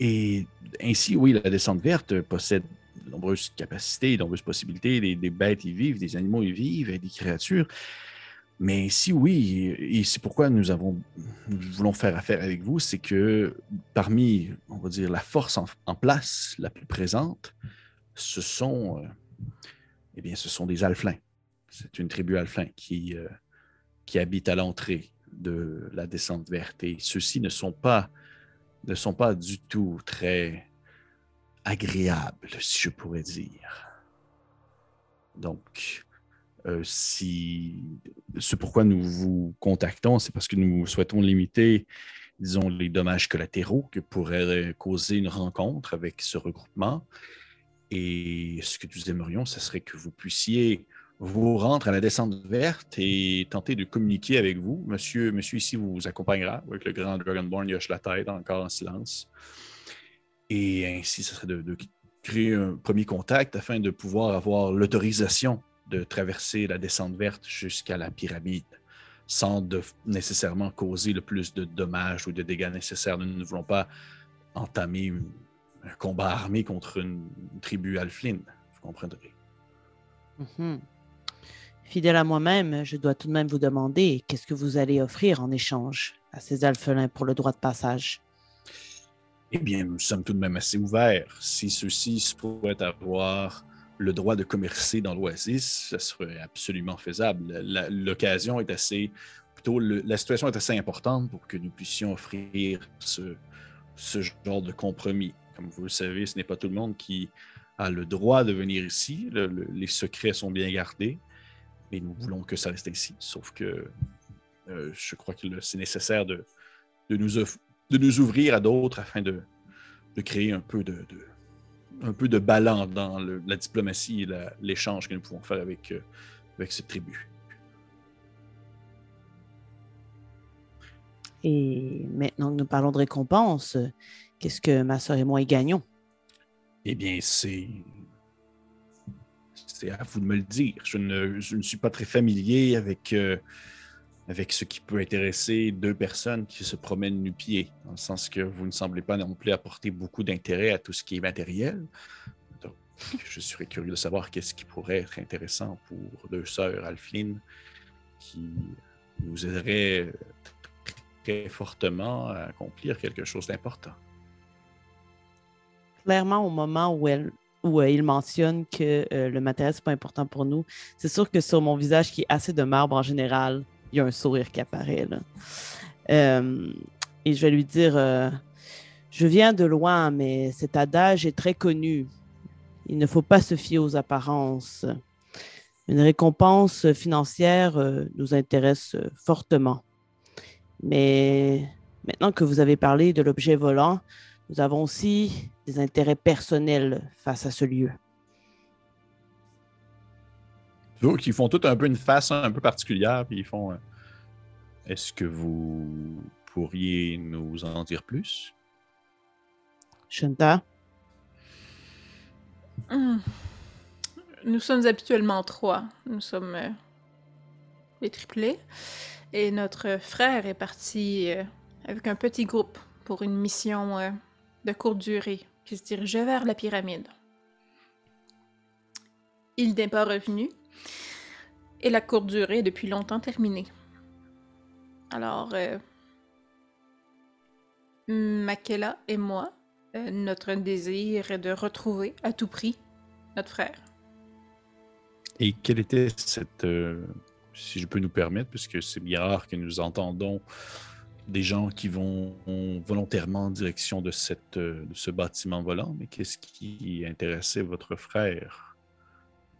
Et ainsi, oui, la descente verte possède de nombreuses capacités, de nombreuses possibilités. Des, bêtes y vivent, des animaux y vivent, des créatures. Mais si oui, et c'est pourquoi nous voulons faire affaire avec vous, c'est que parmi, on va dire, la force en, en place la plus présente, ce sont, euh, eh bien, ce sont des alflins. C'est une tribu alflin qui, euh, qui habite à l'entrée de la descente verte. Et ceux-ci ne sont pas, ne sont pas du tout très agréables, si je pourrais dire. Donc, euh, ce pourquoi nous vous contactons, c'est parce que nous souhaitons limiter, disons, les dommages collatéraux que pourrait causer une rencontre avec ce regroupement. Et ce que nous aimerions, ce serait que vous puissiez vous rendre à la descente verte et tenter de communiquer avec vous. Monsieur, monsieur ici vous accompagnera avec le grand Dragonborn, il hoche la tête encore en silence. Et ainsi, ce serait de créer un premier contact afin de pouvoir avoir l'autorisation de traverser la descente verte jusqu'à la pyramide sans de- nécessairement causer le plus de dommages ou de dégâts nécessaires. Nous ne voulons pas entamer une- un combat armé contre une, une tribu alfline, vous comprendrez. Mhm. Fidèle à moi-même, je dois tout de même vous demander qu'est-ce que vous allez offrir en échange à ces alphelins pour le droit de passage? Eh bien, nous sommes tout de même assez ouverts. Si ceux-ci souhaitent avoir le droit de commercer dans l'Oasis, ce serait absolument faisable. L'occasion est assez, plutôt, la situation est assez importante pour que nous puissions offrir ce, genre de compromis. Comme vous le savez, ce n'est pas tout le monde qui a le droit de venir ici. Le- le- les secrets sont bien gardés, mais nous voulons que ça reste ainsi. Sauf que euh, je crois que c'est nécessaire de, nous ouvrir à d'autres afin de, créer un peu de- un peu de balance dans le- la diplomatie et l'échange que nous pouvons faire avec, euh, avec cette tribu. Et maintenant que nous parlons de récompense, qu'est-ce que ma soeur et moi y gagnons? Eh bien, c'est. C'est à vous de me le dire. Je ne, je ne suis pas très familier avec, euh, avec ce qui peut intéresser deux personnes qui se promènent nu-pieds, dans le sens que vous ne semblez pas non plus apporter beaucoup d'intérêt à tout ce qui est matériel. Donc, je serais curieux de savoir qu'est-ce qui pourrait être intéressant pour deux sœurs alphelines qui nous aideraient très fortement à accomplir quelque chose d'important. Clairement, au moment où, elle, où euh, il mentionne que euh, le matériel, c'est pas important pour nous, c'est sûr que sur mon visage, qui est assez de marbre en général, il y a un sourire qui apparaît. là. Euh, et je vais lui dire euh, Je viens de loin, mais cet adage est très connu. il ne faut pas se fier aux apparences. Une récompense financière euh, nous intéresse fortement. Mais maintenant que vous avez parlé de l'objet volant, nous avons aussi des intérêts personnels face à ce lieu. Donc, ils font tout un peu une face un peu particulière, puis ils font. euh, Est-ce que vous pourriez nous en dire plus? Shanta, Hmm. Nous sommes habituellement trois. Nous sommes euh, les triplés. Et notre frère est parti euh, avec un petit groupe pour une mission euh, de courte durée qui se dirigeait vers la pyramide. Il n'est pas revenu. Et la courte durée est depuis longtemps terminée. Alors, euh, Makela et moi, euh, notre désir est de retrouver à tout prix notre frère. Et quelle était cette. euh, si je peux nous permettre, puisque c'est bien rare que nous entendons des gens qui vont volontairement en direction de, cette, de ce bâtiment volant, mais qu'est-ce qui intéressait votre frère?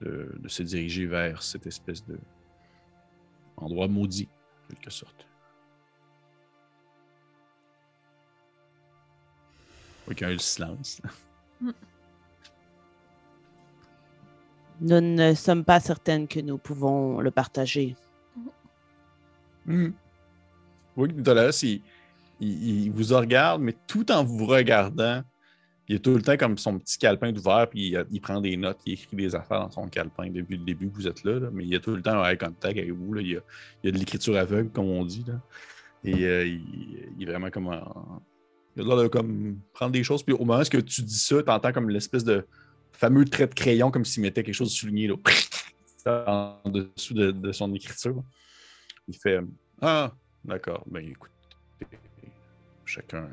De, de se diriger vers cette espèce de endroit maudit, en quelque sorte? Aucun eu le silence. nous ne sommes pas certaines que nous pouvons le partager. Mhm. Oui, Dolores, il, il- il vous regarde, mais tout en vous regardant, il a tout le temps comme son petit calepin ouvert, puis il, prend des notes, il écrit des affaires dans son calepin depuis le début que vous êtes là, mais il a tout le temps un eye contact avec vous. là. Il, y a, de l'écriture aveugle, comme on dit. Là. Et euh, il, est vraiment comme. en- il a l'air de comme prendre des choses, puis au moment où tu dis ça, tu entends comme l'espèce de fameux trait de crayon, comme s'il mettait quelque chose souligné là, en dessous de, de son écriture. Il fait Ah, d'accord, ben écoute, chacun,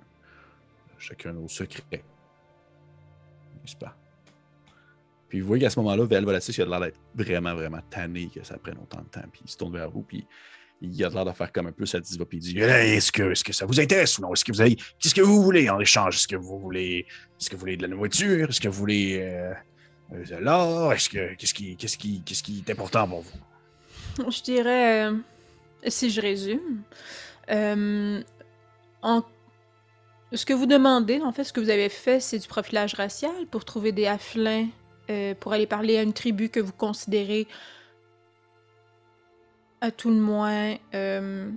chacun nos secrets. Pas? Puis vous voyez qu'à ce moment-là, Val Volatis, il a l'air d'être vraiment, vraiment tanné que ça prenne autant de temps. Puis il se tourne vers vous, puis il a l'air de faire comme un peu sa diva, puis il dit Est-ce que, est que ça vous intéresse ou non? Est-ce que vous. Qu'est-ce que vous voulez en échange? Est-ce que vous voulez. Est-ce que vous voulez de la nourriture? Est-ce que vous voulez. euh, euh, de l'or? Est-ce que. Qu'est-ce qui, qu'est-ce, qui, qu'est-ce qui est important pour vous? Je dirais, euh, si je résume, en- ce que vous demandez, en fait, ce que vous avez fait, c'est du profilage racial pour trouver des afflins, euh, pour aller parler à une tribu que vous considérez à tout le moins, euh,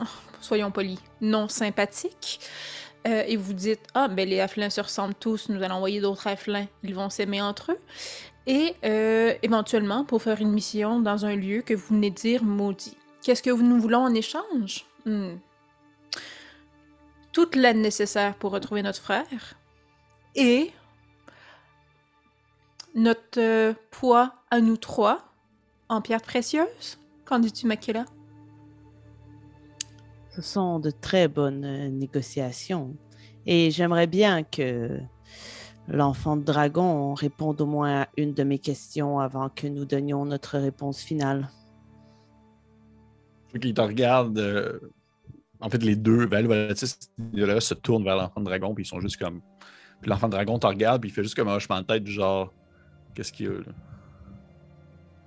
oh, soyons polis, non sympathique. Euh, et vous dites, ah, ben les afflins se ressemblent tous, nous allons envoyer d'autres afflins, ils vont s'aimer entre eux. Et éventuellement, pour faire une mission dans un lieu que vous venez de dire maudit. Qu'est-ce que nous voulons en échange? Hmm. Toute l'aide nécessaire pour retrouver notre frère et notre euh, poids à nous trois en pierres précieuses. Qu'en dis-tu, Makela? Ce sont de très bonnes euh, négociations. Et j'aimerais bien que l'enfant de dragon réponde au moins à une de mes questions avant que nous donnions notre réponse finale. Qu'il te regarde. euh, en fait, les deux, Val Volatis là, se tournent vers l'enfant de dragon, puis ils sont juste comme. Puis l'enfant de dragon te regarde, puis il fait juste comme un hochement de tête, du genre. Qu'est-ce qu'il y a, là?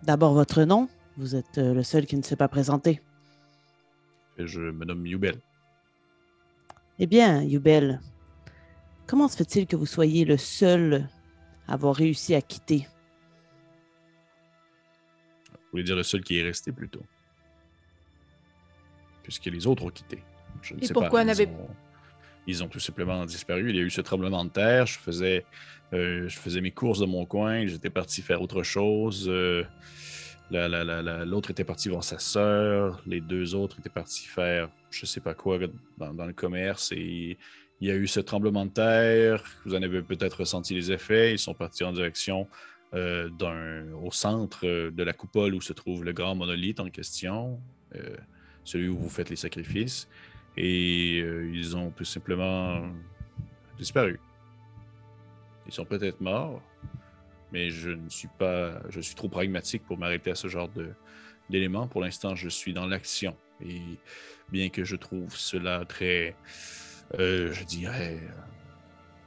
D'abord votre nom. Vous êtes euh, le seul qui ne s'est pas présenté. Je me nomme Yubel. Eh bien, Yubel, comment se fait-il que vous soyez le seul à avoir réussi à quitter? Vous voulez dire le seul qui est resté, plutôt. Puisque les autres ont quitté. Je ne Et sais pourquoi pas. Ils n'avez- ont, ils ont tout simplement disparu. Il y a eu ce tremblement de terre. Je faisais, euh, je faisais mes courses de mon coin. J'étais parti faire autre chose. euh, la- la- la- la- L'autre était parti voir sa sœur. Les deux autres étaient partis faire je sais pas quoi dans, dans le commerce. Et il y a eu ce tremblement de terre. Vous en avez peut-être ressenti les effets. Ils sont partis en direction euh, au centre euh, de la coupole où se trouve le grand monolithe en question, euh, celui où vous faites les sacrifices. Et euh, ils ont tout simplement disparu. Ils sont peut-être morts, mais je ne suis pas. Je suis trop pragmatique pour m'arrêter à ce genre d'éléments. Pour l'instant, je suis dans l'action. Et bien que je trouve cela très, euh, je dirais,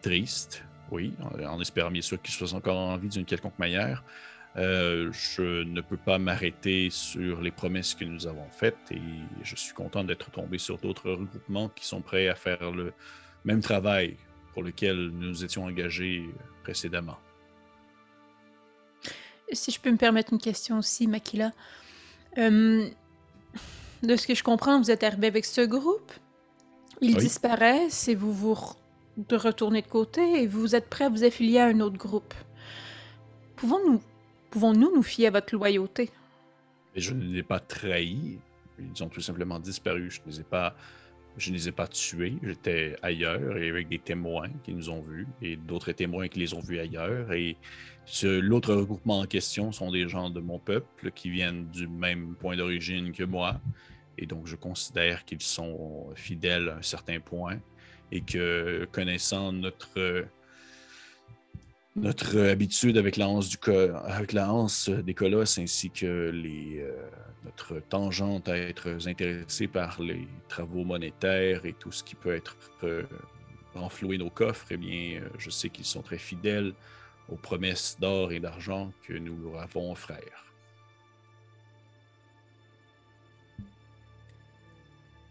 triste, oui, en espérant bien sûr qu'ils soient encore en vie d'une quelconque manière. Euh, je ne peux pas m'arrêter sur les promesses que nous avons faites et je suis content d'être tombé sur d'autres regroupements qui sont prêts à faire le même travail pour lequel nous étions engagés précédemment. Si je peux me permettre une question aussi, Makila. Euh, de ce que je comprends, vous êtes arrivé avec ce groupe. Ils Oui. disparaissent et vous vous de retournez de côté et vous êtes prêt à vous affilier à un autre groupe. Pouvons-nous pouvons-nous nous fier à votre loyauté? Je ne les ai pas trahis. Ils ont tout simplement disparu. Je ne les ai pas, je ne les ai pas tués. J'étais ailleurs et avec des témoins qui nous ont vus et d'autres témoins qui les ont vus ailleurs. Et l'autre regroupement en question sont des gens de mon peuple qui viennent du même point d'origine que moi. Et donc, je considère qu'ils sont fidèles à un certain point et que connaissant notre notre habitude avec la hanse, du avec la hanse des colosses ainsi que les, euh, notre tangente à être intéressé par les travaux monétaires et tout ce qui peut être euh, nos coffres, eh bien, euh, je sais qu'ils sont très fidèles aux promesses d'or et d'argent que nous leur avons frères.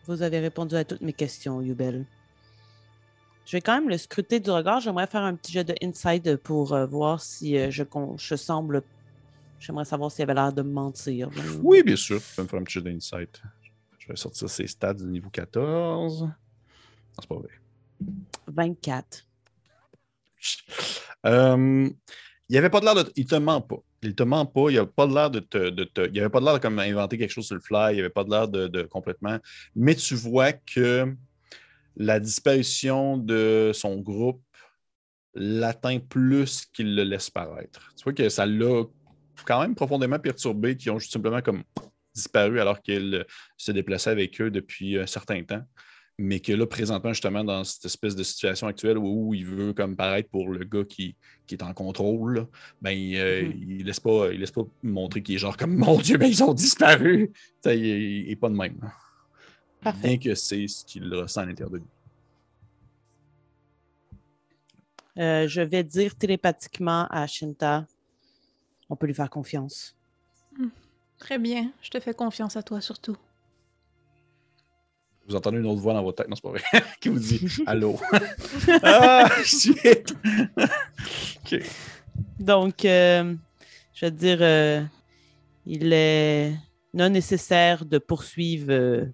Vous avez répondu à toutes mes questions, Yubel. Je vais quand même le scruter du regard. J'aimerais faire un petit jeu de inside pour euh, voir si euh, je, semble. J'aimerais savoir s'il avait l'air de me mentir. Oui, bien sûr. Tu peux me faire un petit jeu d'insight. Je vais sortir ces stats du niveau 14. Non, c'est pas vrai. 24. Euh, il avait pas de l'air de. Il te ment pas. Il te ment pas. Il avait pas de l'air de te. de te- il avait pas de l'air de comme inventer quelque chose sur le fly. Il avait pas de l'air de, de complètement. Mais tu vois que la disparition de son groupe l'atteint plus qu'il le laisse paraître. Tu vois que ça l'a quand même profondément perturbé, qui ont juste simplement comme disparu alors qu'il se déplaçait avec eux depuis un certain temps mais que là, présentement, justement, dans cette espèce de situation actuelle où, il veut comme paraître pour le gars qui, qui est en contrôle, là, ben, euh, il laisse pas, il laisse pas montrer qu'il est genre comme Mon Dieu, mais ils ont disparu! Il n'est pas de même. là. Parfait. Bien que c'est ce qu'il ressent à l'intérieur de lui. Euh, je vais dire télépathiquement à Shinta on peut lui faire confiance. Très bien. Je te fais confiance à toi surtout. Vous entendez une autre voix dans votre tête, non, c'est pas vrai, qui vous dit Allô? ah, shit! ok. Donc, euh, je veux dire, euh, il est non nécessaire de poursuivre euh,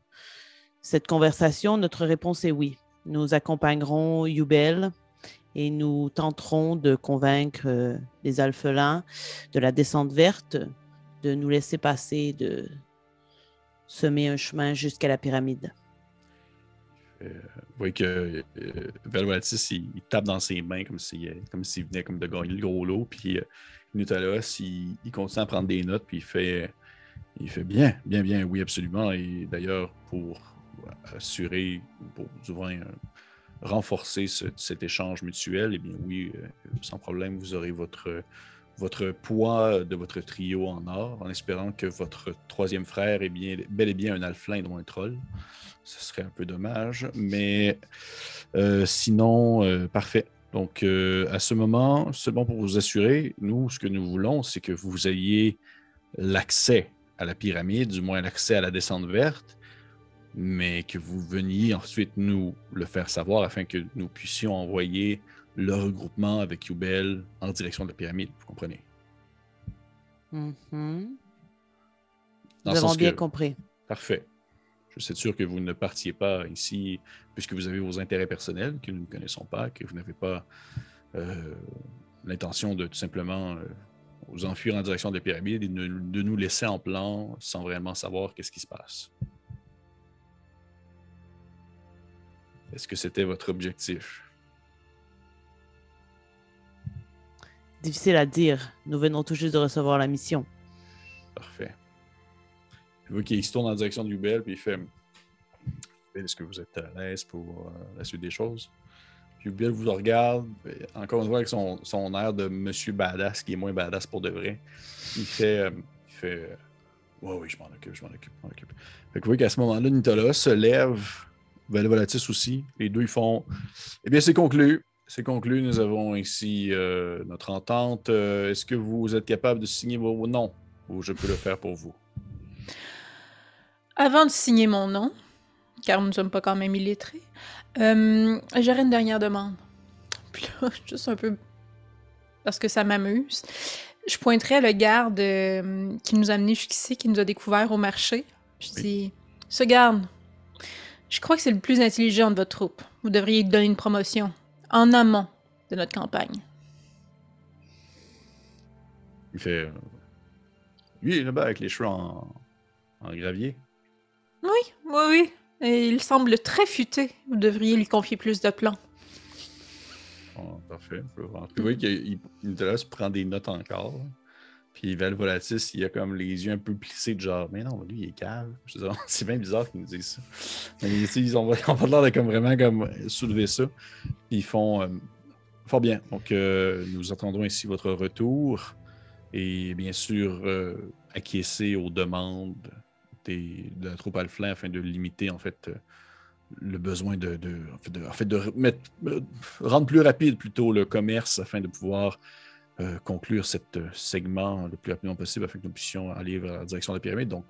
cette conversation. Notre réponse est oui. Nous accompagnerons Yubel et nous tenterons de convaincre euh, les alphelins de la descente verte de nous laisser passer, de semer un chemin jusqu'à la pyramide. Vous voyez que euh, Velvatis, il, il tape dans ses mains comme s'il euh, comme s'il venait comme de gagner le gros lot. Puis euh, Nutalos, il, il continue à prendre des notes, puis il fait, il fait bien, bien, bien, oui, absolument. Et d'ailleurs, pour assurer, pour du moins euh, renforcer ce- cet échange mutuel, eh bien oui, euh, sans problème, vous aurez votre, votre poids de votre trio en or, en espérant que votre troisième frère est bien, bel et bien un alflin non un troll. Ce serait un peu dommage, mais euh, sinon, parfait. Donc, à ce moment, bon pour vous assurer, nous, ce que nous voulons, c'est que vous ayez l'accès à la pyramide, du moins l'accès à la descente verte, mais que vous veniez ensuite nous le faire savoir afin que nous puissions envoyer le regroupement avec Yubel en direction de la pyramide, vous comprenez? Mhm. Dans Nous avons bien que- compris. Parfait. Je suis sûr que vous ne partiez pas ici puisque vous avez vos intérêts personnels que nous ne connaissons pas, que vous n'avez pas euh, l'intention de tout simplement euh, vous enfuir en direction des pyramides et de, de nous laisser en plan sans vraiment savoir qu'est-ce qui se passe. Est-ce que c'était votre objectif? Difficile à dire. Nous venons tout juste de recevoir la mission. Parfait. Qu'il se tourne en direction du Bel, puis il fait Est-ce que vous êtes à l'aise pour euh, la suite des choses? Puis Bill vous regarde, encore une fois avec son, son air de monsieur badass, qui est moins badass pour de vrai. Il fait euh, Il fait euh, Ouais, oui, je m'en occupe, je m'en occupe, je m'en occupe. Fait que vous voyez qu'à ce moment-là, Nicolas se lève, Valvolatis aussi. Les deux, ils font Eh bien, c'est conclu. c'est conclu. Nous avons ici euh, notre entente. Euh, Est-ce que vous êtes capable de signer vos noms? Ou je peux le faire pour vous? Avant de signer mon nom, car nous ne sommes pas quand même illettrés, euh, j'aurais une dernière demande. Puis là, juste un peu parce que ça m'amuse. Je pointerais le garde euh, qui nous a amenés jusqu'ici, qui nous a découvert au marché. Je Oui. dis Ce garde, je crois que c'est le plus intelligent de votre troupe. Vous devriez lui donner une promotion en amont de notre campagne. Il fait. euh, Lui, il est là-bas avec les cheveux en, en gravier. Oui, oui, oui. Et il semble très futé. Vous devriez lui confier plus de plans. Bon, parfait. je peux voir. Puis vous voyez qu'il il là, se prend des notes encore. Puis Val Volatis, il a comme les yeux un peu plissés de genre, mais non, lui, il est cave. C'est bien bizarre qu'ils nous disent ça. Mais ils ont, ils ont pas l'air de comme vraiment comme soulever ça. Ils font euh, fort bien. Donc, euh, nous attendons ici votre retour et bien sûr euh, acquiescer aux demandes des, de la troupe Alflin afin de limiter en fait le besoin de, en fait, de, rendre plus rapide plutôt le commerce afin de pouvoir euh, conclure cet euh, segment le plus rapidement possible afin que nous puissions aller vers la direction de la pyramide. Donc,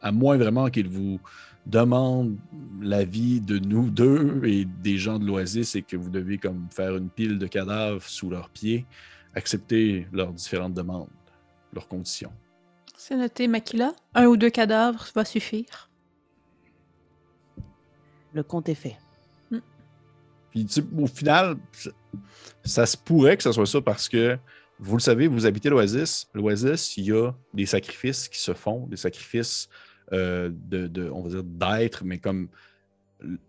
à moins vraiment qu'il vous demande l'avis de nous deux et des gens de l'Oasis et que vous devez comme faire une pile de cadavres sous leurs pieds, accepter leurs différentes demandes, leurs conditions. C'est noté, Makila. Un ou deux cadavres va suffire. Le compte est fait. Puis, tu sais, au final, ça, ça se pourrait que ce soit ça parce que, vous le savez, vous habitez l'Oasis. L'Oasis, il y a des sacrifices qui se font, des sacrifices euh, de, on va dire, d'être, mais comme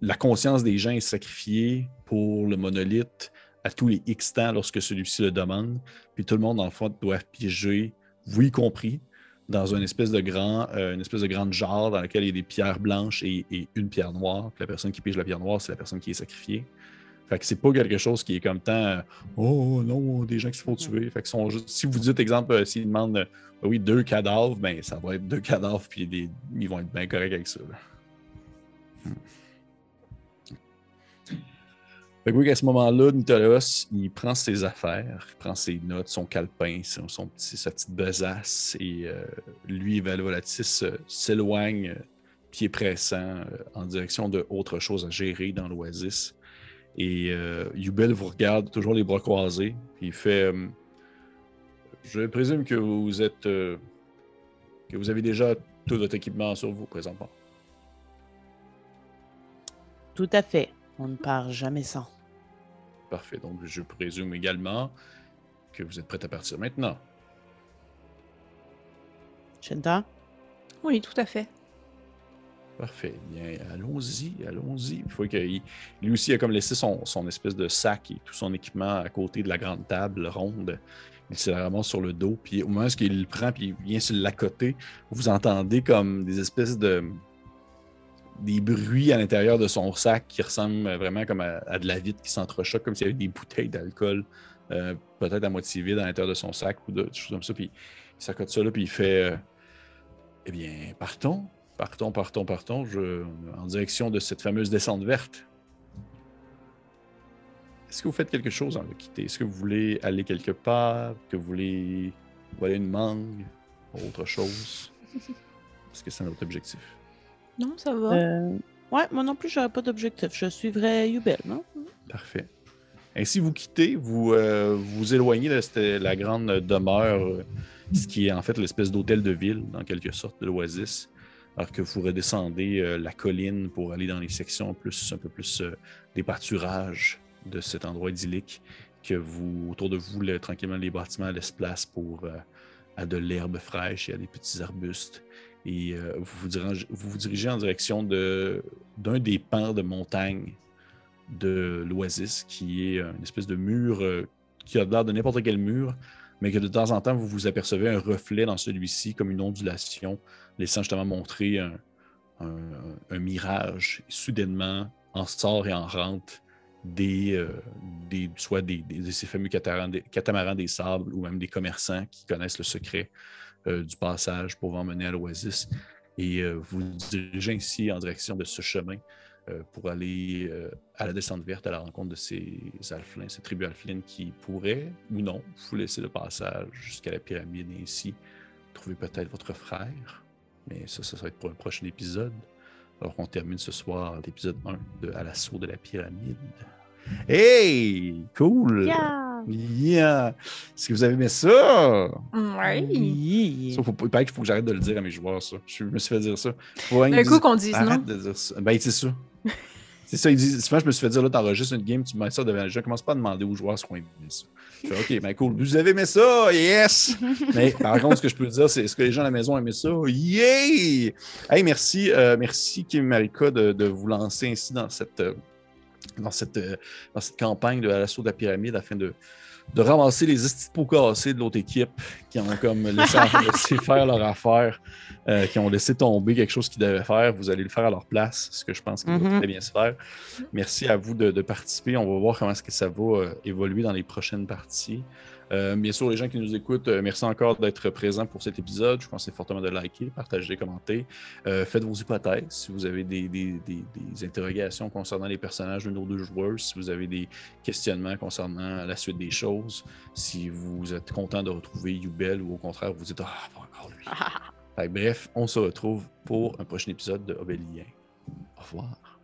la conscience des gens est sacrifiée pour le monolithe à tous les X temps lorsque celui-ci le demande. Puis tout le monde, dans le fond, doit piéger, vous y compris, dans une espèce de grand, euh, une espèce de grande jarre dans laquelle il y a des pierres blanches et, et une pierre noire. Puis la personne qui pige la pierre noire, c'est la personne qui est sacrifiée. Fait que c'est pas quelque chose qui est comme tant euh, Oh non, des gens qui se font tuer. Fait que sont juste- si vous dites, exemple, euh, s'ils demandent euh, oui, deux cadavres, ben ça va être deux cadavres, puis des- ils vont être bien corrects avec ça. là. Hmm. Fait que oui, à ce moment-là, Nicolas, il prend ses affaires, il prend ses notes, son calepin, son, son petit, sa petite besace, et euh, lui, Valvolatis, euh, s'éloigne, pied pressant, euh, en direction de autre chose à gérer dans l'oasis. Et euh, Yubel vous regarde, toujours les bras croisés, puis il fait euh, Je présume que vous êtes. euh, que vous avez déjà tout votre équipement sur vous présentement. Tout à fait. On ne part jamais sans. Parfait. Donc, je présume également que vous êtes prêt à partir maintenant. Shenta? Oui, tout à fait. Parfait. Bien, allons-y, allons-y. Il faut qu'il lui aussi a comme laissé son, son espèce de sac et tout son équipement à côté de la grande table ronde. Il se la sur le dos. Puis au moment où il le prend, puis il vient se l'accoter, vous entendez comme des espèces de des bruits à l'intérieur de son sac qui ressemblent vraiment comme à, de la vitre qui s'entrechoque, comme s'il y avait des bouteilles d'alcool, euh, peut-être à moitié vides à l'intérieur de son sac ou de, des choses comme ça. Puis il s'accote ça là, puis il fait euh, Eh bien, partons. Partons, partons, partons, je, en direction de cette fameuse descente verte. Est-ce que vous faites quelque chose en le quitter? Est-ce que vous voulez aller quelque part? Que vous voulez voler une mangue? Ou autre chose? Est-ce que c'est notre objectif? Non, ça va. Euh, ouais, moi non plus, j'aurais pas d'objectif. Je suivrais Yubel, non? Parfait. Ainsi, vous quittez, vous euh, vous éloignez de cette- la grande demeure, ce qui est en fait l'espèce d'hôtel de ville, dans quelque sorte, de l'Oasis, alors que vous redescendez euh, la colline pour aller dans les sections plus, un peu plus euh, des pâturages de cet endroit idyllique, que vous, autour de vous, le- tranquillement, les bâtiments laissent place pour euh, à de l'herbe fraîche et à des petits arbustes. Et vous, vous dirigez, en direction d'un des pans de montagne de l'Oasis, qui est une espèce de mur qui a l'air de n'importe quel mur, mais que de temps en temps, vous vous apercevez un reflet dans celui-ci, comme une ondulation, laissant justement montrer un, un- mirage. Soudainement, en sort et en rentre des, euh, des soit des, des- de ces fameux catamarans des, catamarans des sables ou même des commerçants qui connaissent le secret euh, du passage pour vous emmener à l'Oasis. Et euh, vous dirigez ainsi en direction de ce chemin pour aller à la descente verte à la rencontre de ces alflins, ces tribus alflines qui pourraient ou non vous laisser le passage jusqu'à la pyramide et ainsi trouver peut-être votre frère. Mais ça, ça, va être pour un prochain épisode. Alors qu'on termine ce soir l'épisode 1 de À l'assaut de la pyramide. Hey! Cool! Yeah! Yeah! Est-ce que vous avez aimé ça? Oui. Ça, faut, il paraît qu'il faut que j'arrête de le dire à mes joueurs, ça. Je me suis fait dire ça. Faut Un coup qu'on dise Arrête non. de dire ça. Ben, c'est ça. c'est ça, ils disent. Souvent, je me suis fait dire, là, t'enregistres une game, tu mets ça devant les gens, commence pas à demander aux joueurs ce qu'on aime ça. Je fais, OK, ben cool. Vous avez aimé ça? Yes! Mais par contre, ce que je peux dire, c'est est-ce que les gens à la maison ont aimé ça? Yay! Hey, merci, euh, merci Kim Marika de, de vous lancer ainsi dans cette, euh, dans cette, euh, dans cette campagne de l'assaut de la pyramide afin de, de ramasser les pots cassés de l'autre équipe qui ont comme laissé, laissé faire leur affaire, euh, qui ont laissé tomber quelque chose qu'ils devaient faire. Vous allez le faire à leur place, ce que je pense qu'il va Mhm. très bien se faire. Merci à vous de, de participer. On va voir comment est-ce que ça va euh, évoluer dans les prochaines parties. Euh, bien sûr, les gens qui nous écoutent, euh, merci encore d'être présents pour cet épisode. Je vous conseille fortement de liker, partager, commenter. Euh, faites vos hypothèses. Si vous avez des, des- des- des interrogations concernant les personnages de nos deux joueurs, si vous avez des questionnements concernant la suite des choses, si vous êtes content de retrouver Yubel ou au contraire, vous dites Ah, pas encore lui. Fait bref, on se retrouve pour un prochain épisode de Obélien. Au revoir.